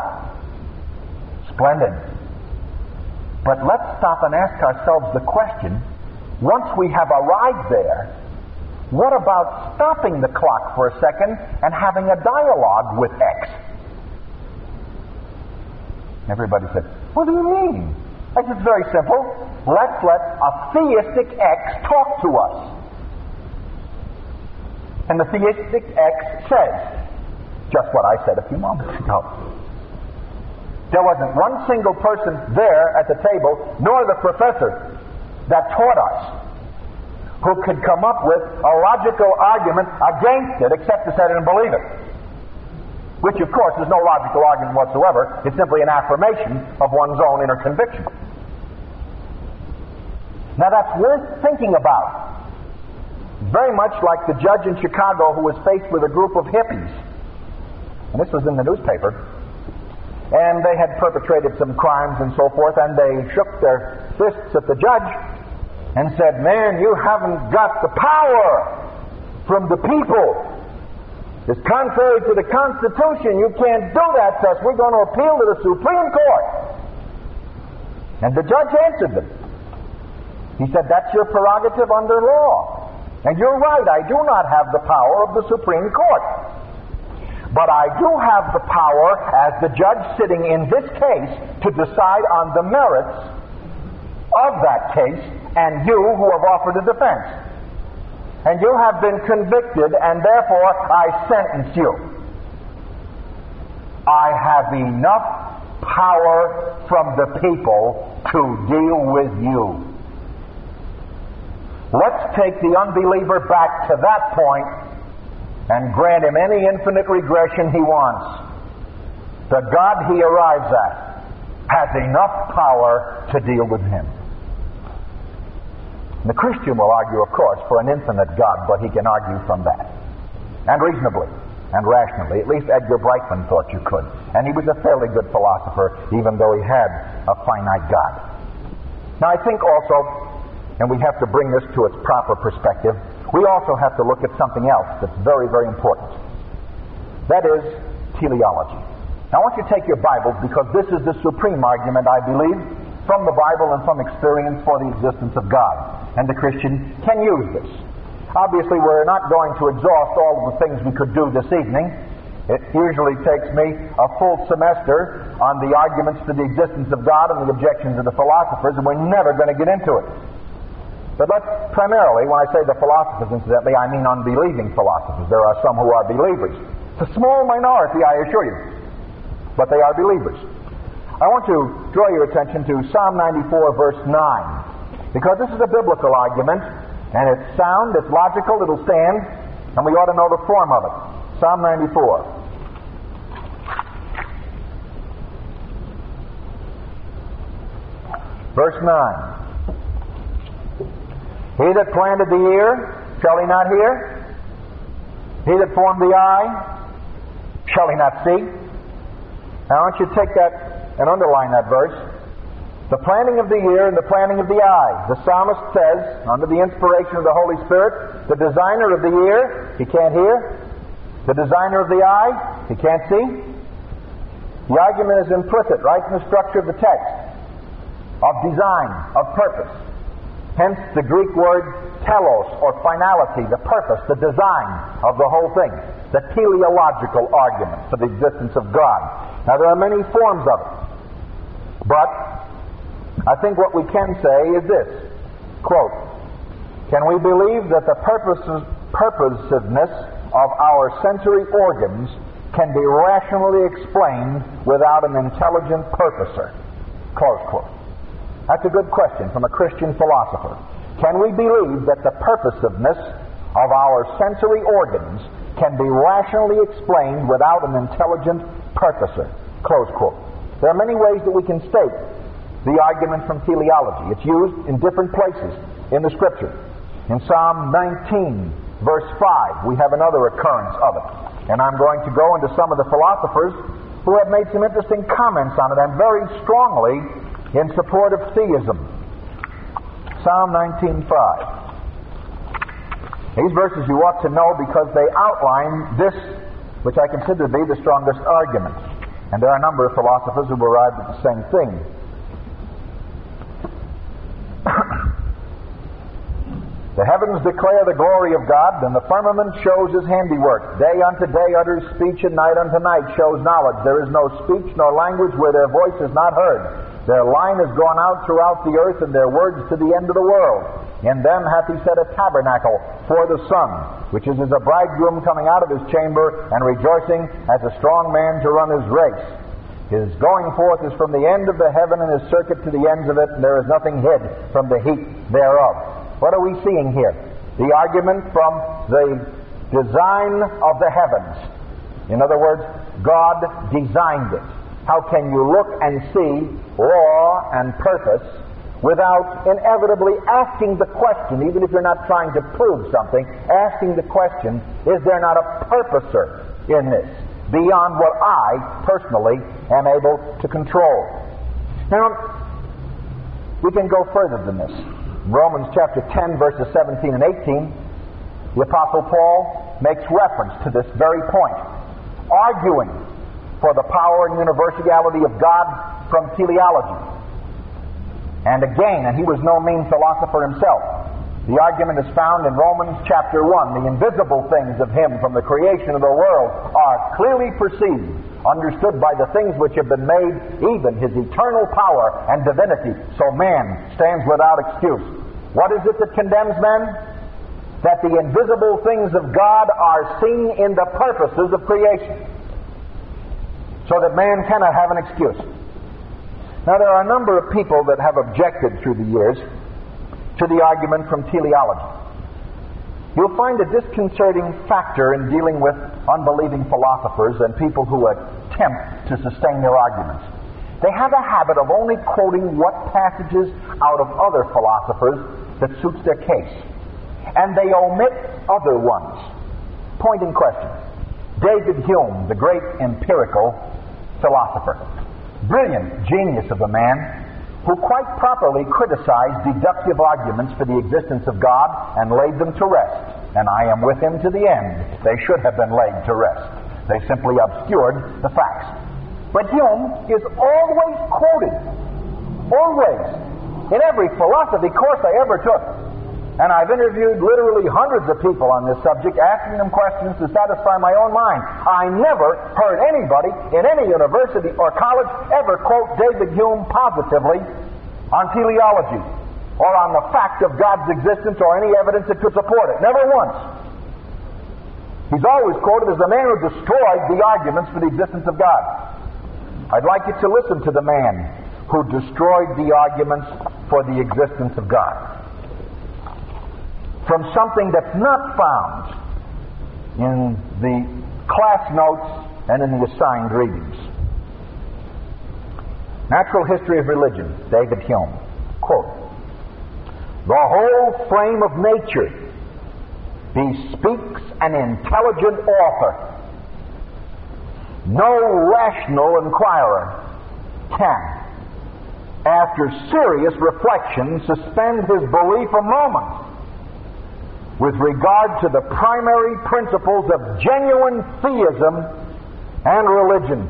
Splendid. But let's stop and ask ourselves the question once we have arrived there, what about stopping the clock for a second and having a dialogue with X? Everybody said, What do you mean? I said, It's very simple. Let's let a theistic X talk to us. And the theistic X says just what I said a few moments ago. There wasn't one single person there at the table, nor the professor that taught us, who could come up with a logical argument against it except to say they didn't believe it. Which, of course, is no logical argument whatsoever. It's simply an affirmation of one's own inner conviction. Now, that's worth thinking about. Very much like the judge in Chicago who was faced with a group of hippies. And this was in the newspaper and they had perpetrated some crimes and so forth, and they shook their fists at the judge and said, Man, you haven't got the power from the people. It's contrary to the Constitution. You can't do that to us. We're going to appeal to the Supreme Court. And the judge answered them. He said, That's your prerogative under law. And you're right, I do not have the power of the Supreme Court. But I do have the power, as the judge sitting in this case, to decide on the merits of that case, and you who have offered a defense. And you have been convicted, and therefore I sentence you. I have enough power from the people to deal with you. Let's take the unbeliever back to that point and grant him any infinite regression he wants. The God he arrives at has enough power to deal with him. The Christian will argue, of course, for an infinite God, but he can argue from that. And reasonably and rationally. At least Edgar Brightman thought you could. And he was a fairly good philosopher, even though he had a finite God. Now, I think also, and we have to bring this to its proper perspective, we also have to look at something else that's very, very important. That is teleology. Now, I want you to take your Bibles because this is the supreme argument, I believe, from the Bible and from experience for the existence of God. And the Christian can use this. Obviously, we're not going to exhaust all of the things we could do this evening. It usually takes me a full semester on the arguments for the existence of God and the objections of the philosophers, and we're never going to get into it. But let's primarily, when I say the philosophers, incidentally, I mean unbelieving philosophers. There are some who are believers. It's a small minority, I assure you, but they are believers. I want to draw your attention to Psalm 94, verse 9, because this is a biblical argument, and it's sound, it's logical, it'll stand, and we ought to know the form of it. Psalm 94. Verse 9. He that planted the ear, shall he not hear? He that formed the eye, shall he not see? Now, I want you to take that and underline that verse. The planting of the ear and the planting of the eye. The psalmist says, under the inspiration of the Holy Spirit, the designer of the ear, he can't hear. The designer of the eye, he can't see. The argument is implicit right in the structure of the text of design, of purpose. Hence the Greek word telos, or finality, the purpose, the design of the whole thing. The teleological argument for the existence of God. Now there are many forms of it. But I think what we can say is this quote, Can we believe that the purposes, purposiveness of our sensory organs can be rationally explained without an intelligent purposer? Close quote. That's a good question from a Christian philosopher. Can we believe that the purposiveness of our sensory organs can be rationally explained without an intelligent purposer? Close quote. There are many ways that we can state the argument from teleology. It's used in different places in the Scripture. In Psalm 19, verse 5, we have another occurrence of it. And I'm going to go into some of the philosophers who have made some interesting comments on it and very strongly in support of theism. Psalm 19:5. These verses you ought to know because they outline this, which I consider to be the strongest argument. And there are a number of philosophers who arrived at the same thing. The heavens declare the glory of God, and the firmament shows his handiwork. Day unto day utters speech, and night unto night shows knowledge. There is no speech nor language where their voice is not heard. Their line has gone out throughout the earth, and their words to the end of the world. In them hath he set a tabernacle for the sun, which is as a bridegroom coming out of his chamber, and rejoicing as a strong man to run his race. His going forth is from the end of the heaven, and his circuit to the ends of it, and there is nothing hid from the heat thereof. What are we seeing here? The argument from the design of the heavens. In other words, God designed it. How can you look and see law and purpose without inevitably asking the question, even if you're not trying to prove something, asking the question, is there not a purposer in this beyond what I personally am able to control? Now, we can go further than this. Romans chapter 10, verses 17 and 18, the Apostle Paul makes reference to this very point, arguing for the power and universality of God from teleology. And again, and he was no mean philosopher himself, the argument is found in Romans chapter 1. The invisible things of him from the creation of the world are clearly perceived, understood by the things which have been made, even his eternal power and divinity. So man stands without excuse. What is it that condemns men? That the invisible things of God are seen in the purposes of creation. So that man cannot have an excuse. Now, there are a number of people that have objected through the years to the argument from teleology. You'll find a disconcerting factor in dealing with unbelieving philosophers and people who attempt to sustain their arguments. They have a habit of only quoting what passages out of other philosophers that suits their case. And they omit other ones. Point in question. David Hume, the great empirical philosopher. Brilliant genius of a man who quite properly criticized deductive arguments for the existence of God and laid them to rest. And I am with him to the end. They should have been laid to rest. They simply obscured the facts. But Hume is always quoted. Always. In every philosophy course I ever took. And I've interviewed literally hundreds of people on this subject, asking them questions to satisfy my own mind. I never heard anybody in any university or college ever quote David Hume positively on teleology or on the fact of God's existence or any evidence that could support it. Never once. He's always quoted as the man who destroyed the arguments for the existence of God. I'd like you to listen to the man who destroyed the arguments for the existence of God from something that's not found in the class notes and in the assigned readings. Natural History of Religion, David Hume. Quote The whole frame of nature bespeaks an intelligent author. No rational inquirer can, after serious reflection, suspend his belief a moment with regard to the primary principles of genuine theism and religion.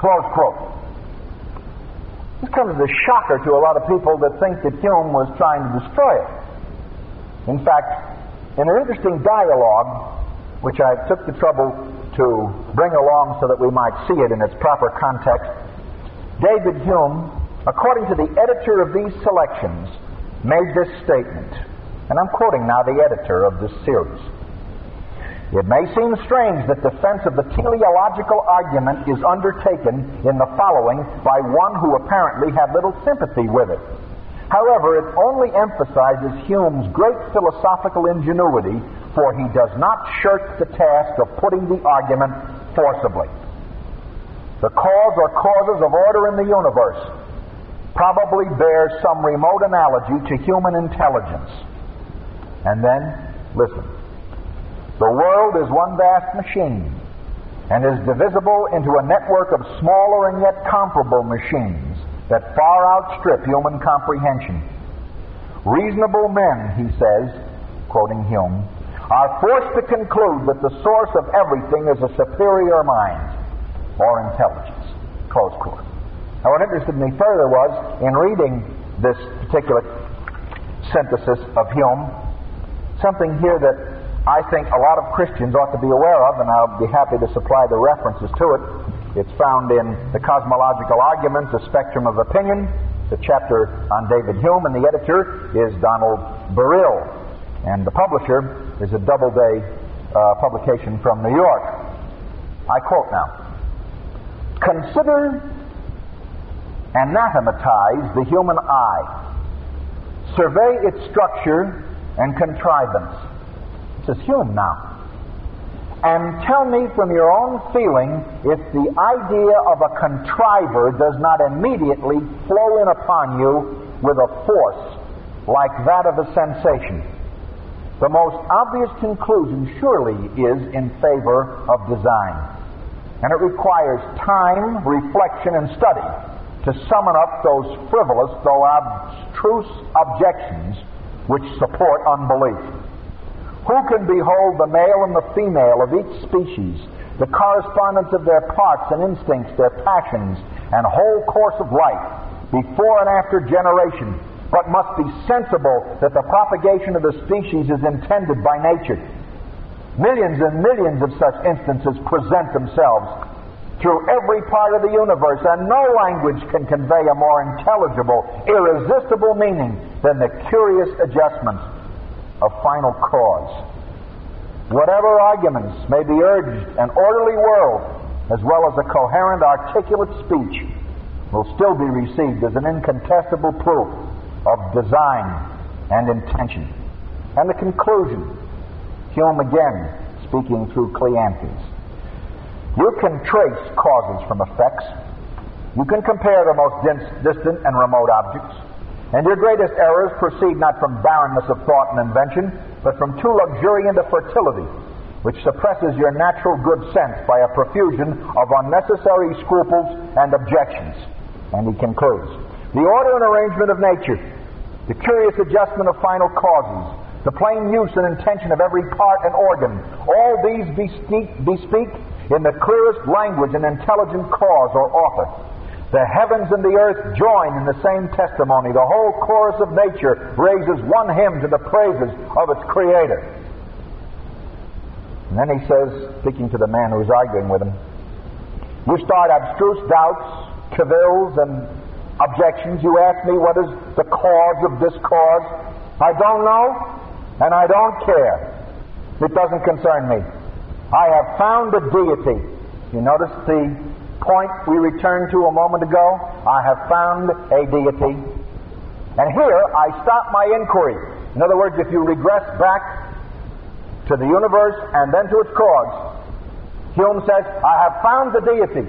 Close quote. This comes as a shocker to a lot of people that think that Hume was trying to destroy it. In fact, in an interesting dialogue, which I took the trouble to bring along so that we might see it in its proper context, David Hume, according to the editor of these selections, made this statement. And I'm quoting now the editor of this series. It may seem strange that defense of the teleological argument is undertaken in the following by one who apparently had little sympathy with it. However, it only emphasizes Hume's great philosophical ingenuity, for he does not shirk the task of putting the argument forcibly. The cause or causes of order in the universe probably bears some remote analogy to human intelligence. And then, listen. The world is one vast machine and is divisible into a network of smaller and yet comparable machines that far outstrip human comprehension. Reasonable men, he says, quoting Hume, are forced to conclude that the source of everything is a superior mind or intelligence. Close quote. Now, what interested me further was in reading this particular synthesis of Hume, something here that I think a lot of Christians ought to be aware of, and I'll be happy to supply the references to it. It's found in the Cosmological Arguments, A Spectrum of Opinion, the chapter on David Hume, and the editor is Donald Burrill. And the publisher is a Doubleday uh, publication from New York. I quote now Consider, anathematize the human eye, survey its structure and contrivance. This is now and tell me from your own feeling if the idea of a contriver does not immediately flow in upon you with a force like that of a sensation. The most obvious conclusion surely is in favor of design. And it requires time, reflection, and study to summon up those frivolous, though abstruse objections which support unbelief. Who can behold the male and the female of each species, the correspondence of their parts and instincts, their passions, and whole course of life, before and after generation, but must be sensible that the propagation of the species is intended by nature. Millions and millions of such instances present themselves through every part of the universe, and no language can convey a more intelligible, irresistible meaning than the curious adjustment of final cause. Whatever arguments may be urged, an orderly world, as well as a coherent, articulate speech, will still be received as an incontestable proof of design and intention. And the conclusion, Hume again speaking through Cleanthes. You can trace causes from effects. You can compare the most distant and remote objects. And your greatest errors proceed not from barrenness of thought and invention, but from too luxuriant a fertility, which suppresses your natural good sense by a profusion of unnecessary scruples and objections. And he concludes The order and arrangement of nature, the curious adjustment of final causes, the plain use and intention of every part and organ, all these bespeak, bespeak in the clearest language an intelligent cause or author. The heavens and the earth join in the same testimony. The whole chorus of nature raises one hymn to the praises of its Creator. And then he says, speaking to the man who's arguing with him, You start abstruse doubts, cavils, and objections. You ask me what is the cause of this cause. I don't know, and I don't care. It doesn't concern me. I have found a deity. You notice the point we returned to a moment ago, I have found a deity. And here I stop my inquiry. In other words, if you regress back to the universe and then to its cause, Hume says, I have found the deity.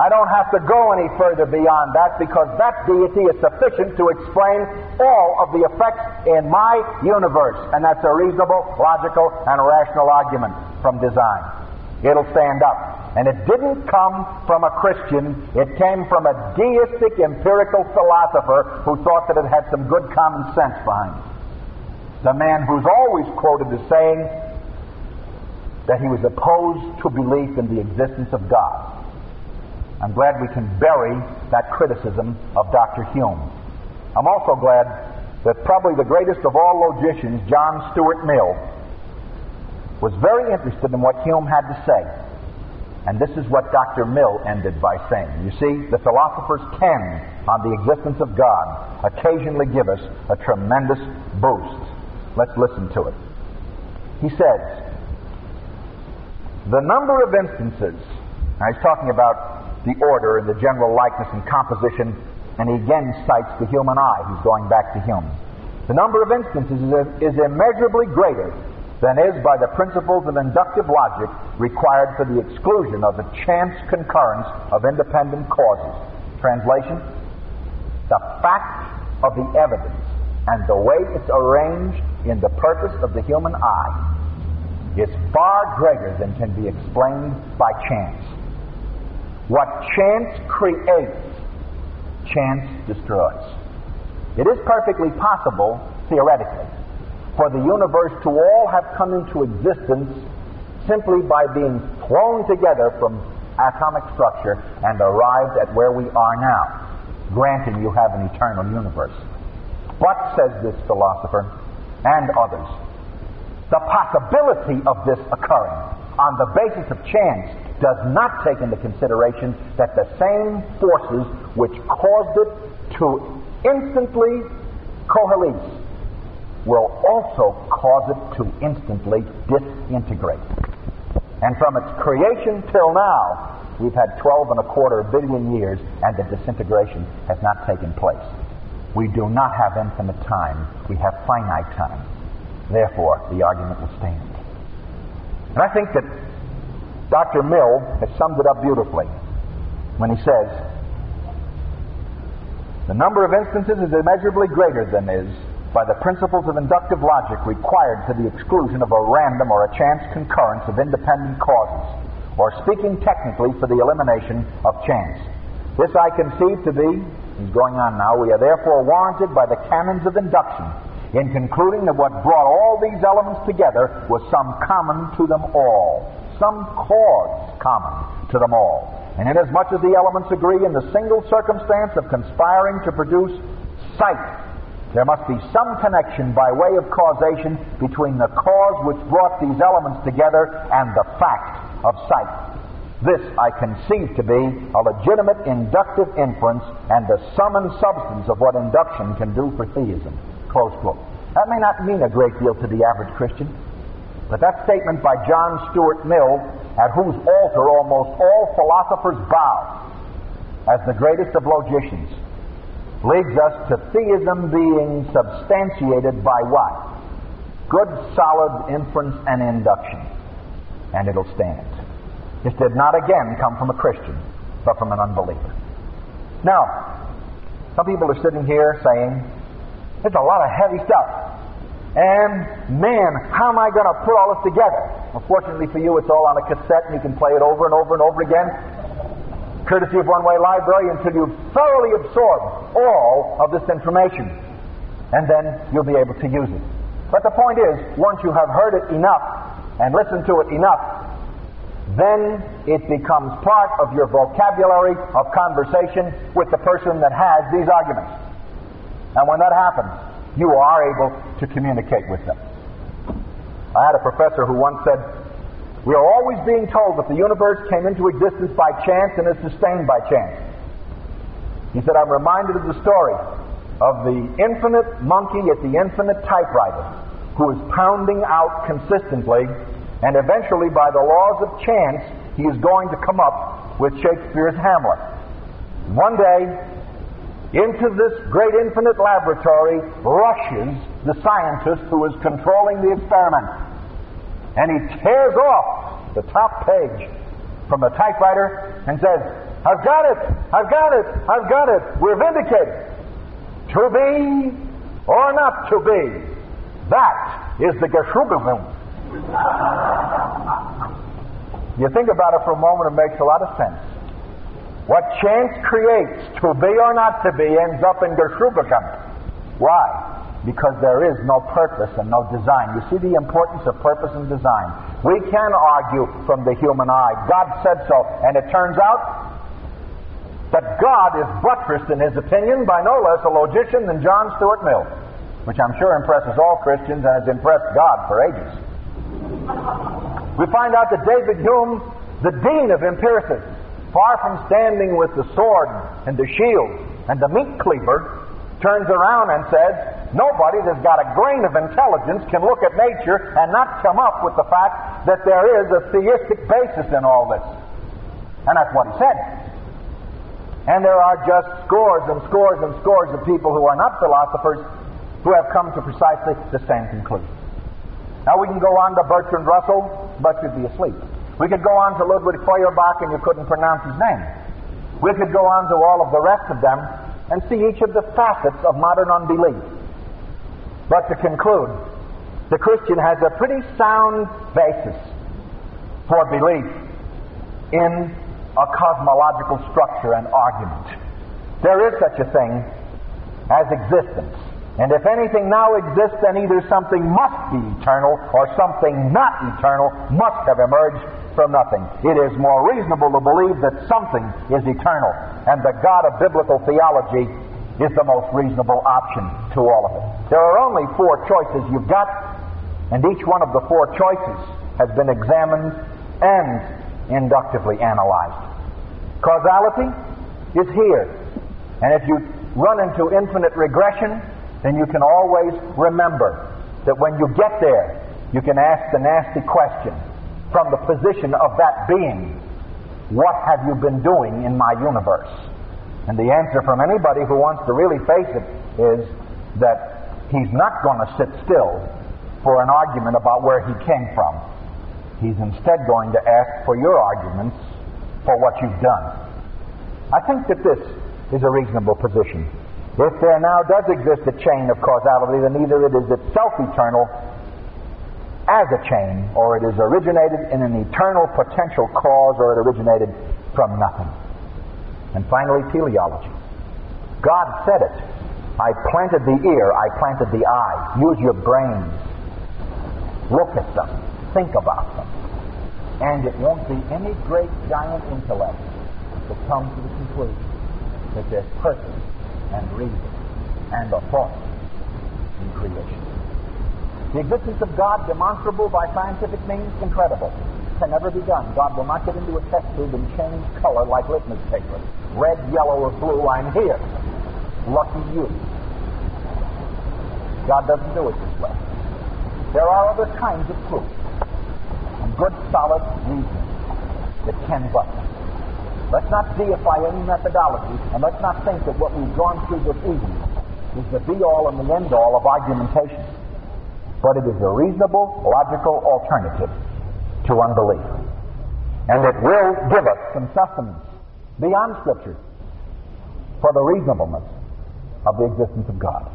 I don't have to go any further beyond that because that deity is sufficient to explain all of the effects in my universe. And that's a reasonable, logical, and rational argument from design. It'll stand up. And it didn't come from a Christian, it came from a deistic empirical philosopher who thought that it had some good common sense behind it. The man who's always quoted as saying that he was opposed to belief in the existence of God. I'm glad we can bury that criticism of Dr. Hume. I'm also glad that probably the greatest of all logicians, John Stuart Mill, was very interested in what Hume had to say. And this is what Dr. Mill ended by saying. You see, the philosophers can, on the existence of God, occasionally give us a tremendous boost. Let's listen to it. He says, The number of instances, now he's talking about the order and the general likeness and composition, and he again cites the human eye. He's going back to Hume. The number of instances is, is immeasurably greater than is by the principles of inductive logic required for the exclusion of the chance concurrence of independent causes. Translation The fact of the evidence and the way it's arranged in the purpose of the human eye is far greater than can be explained by chance. What chance creates, chance destroys. It is perfectly possible, theoretically, for the universe to all have come into existence simply by being thrown together from atomic structure and arrived at where we are now, granting you have an eternal universe. But, says this philosopher and others, the possibility of this occurring on the basis of chance does not take into consideration that the same forces which caused it to instantly coalesce will also cause it to instantly disintegrate. And from its creation till now, we've had 12 and a quarter billion years, and the disintegration has not taken place. We do not have infinite time, we have finite time. Therefore, the argument will stand. And I think that Dr. Mill has summed it up beautifully when he says, The number of instances is immeasurably greater than is by the principles of inductive logic required to the exclusion of a random or a chance concurrence of independent causes, or speaking technically, for the elimination of chance. This I conceive to be, is going on now, we are therefore warranted by the canons of induction in concluding that what brought all these elements together was some common to them all, some cause common to them all. And inasmuch as the elements agree in the single circumstance of conspiring to produce sight there must be some connection by way of causation between the cause which brought these elements together and the fact of sight. This I conceive to be a legitimate inductive inference and the sum and substance of what induction can do for theism. Close quote. That may not mean a great deal to the average Christian, but that statement by John Stuart Mill, at whose altar almost all philosophers bow, as the greatest of logicians, leads us to theism being substantiated by what? Good, solid inference and induction. And it'll stand. This did not again come from a Christian, but from an unbeliever. Now, some people are sitting here saying, there's a lot of heavy stuff. And man, how am I going to put all this together? Unfortunately for you, it's all on a cassette and you can play it over and over and over again courtesy of One Way Library, until you've thoroughly absorbed all of this information. And then you'll be able to use it. But the point is, once you have heard it enough and listened to it enough, then it becomes part of your vocabulary of conversation with the person that has these arguments. And when that happens, you are able to communicate with them. I had a professor who once said, we are always being told that the universe came into existence by chance and is sustained by chance. He said, I'm reminded of the story of the infinite monkey at the infinite typewriter who is pounding out consistently, and eventually, by the laws of chance, he is going to come up with Shakespeare's Hamlet. One day, into this great infinite laboratory rushes the scientist who is controlling the experiment and he tears off the top page from the typewriter and says, I've got it, I've got it, I've got it, we're vindicated. To be or not to be, that is the Geschubelung. you think about it for a moment, it makes a lot of sense. What chance creates, to be or not to be, ends up in Geschubelung. Why? Because there is no purpose and no design. You see the importance of purpose and design. We can argue from the human eye. God said so, and it turns out that God is buttressed in his opinion by no less a logician than John Stuart Mill, which I'm sure impresses all Christians and has impressed God for ages. We find out that David Hume, the dean of empiricism, far from standing with the sword and the shield and the meat cleaver, turns around and says, Nobody that's got a grain of intelligence can look at nature and not come up with the fact that there is a theistic basis in all this. And that's what he said. And there are just scores and scores and scores of people who are not philosophers who have come to precisely the same conclusion. Now we can go on to Bertrand Russell, but you'd be asleep. We could go on to Ludwig Feuerbach and you couldn't pronounce his name. We could go on to all of the rest of them and see each of the facets of modern unbelief. But to conclude, the Christian has a pretty sound basis for belief in a cosmological structure and argument. There is such a thing as existence. And if anything now exists, then either something must be eternal or something not eternal must have emerged from nothing. It is more reasonable to believe that something is eternal. And the God of biblical theology is the most reasonable option to all of it. There are only four choices you've got, and each one of the four choices has been examined and inductively analyzed. Causality is here. And if you run into infinite regression, then you can always remember that when you get there, you can ask the nasty question from the position of that being What have you been doing in my universe? And the answer from anybody who wants to really face it is that he's not going to sit still for an argument about where he came from. He's instead going to ask for your arguments for what you've done. I think that this is a reasonable position. If there now does exist a chain of causality, then either it is itself eternal as a chain, or it is originated in an eternal potential cause, or it originated from nothing. And finally, teleology. God said it. I planted the ear, I planted the eye. Use your brains. Look at them. Think about them. And it won't be any great giant intellect to come to the conclusion that there's purpose and reason and a thought in creation. The existence of God demonstrable by scientific means, incredible can never be done. God will not get into a test tube and change color like litmus paper. Red, yellow, or blue, I'm here. Lucky you. God doesn't do it this way. There are other kinds of proof good, solid reasoning that can bust. Let's not deify any methodology, and let's not think that what we've gone through this evening is the be-all and the end-all of argumentation. But it is a reasonable, logical alternative to unbelief. And it will give us some sustenance beyond Scripture for the reasonableness of the existence of God.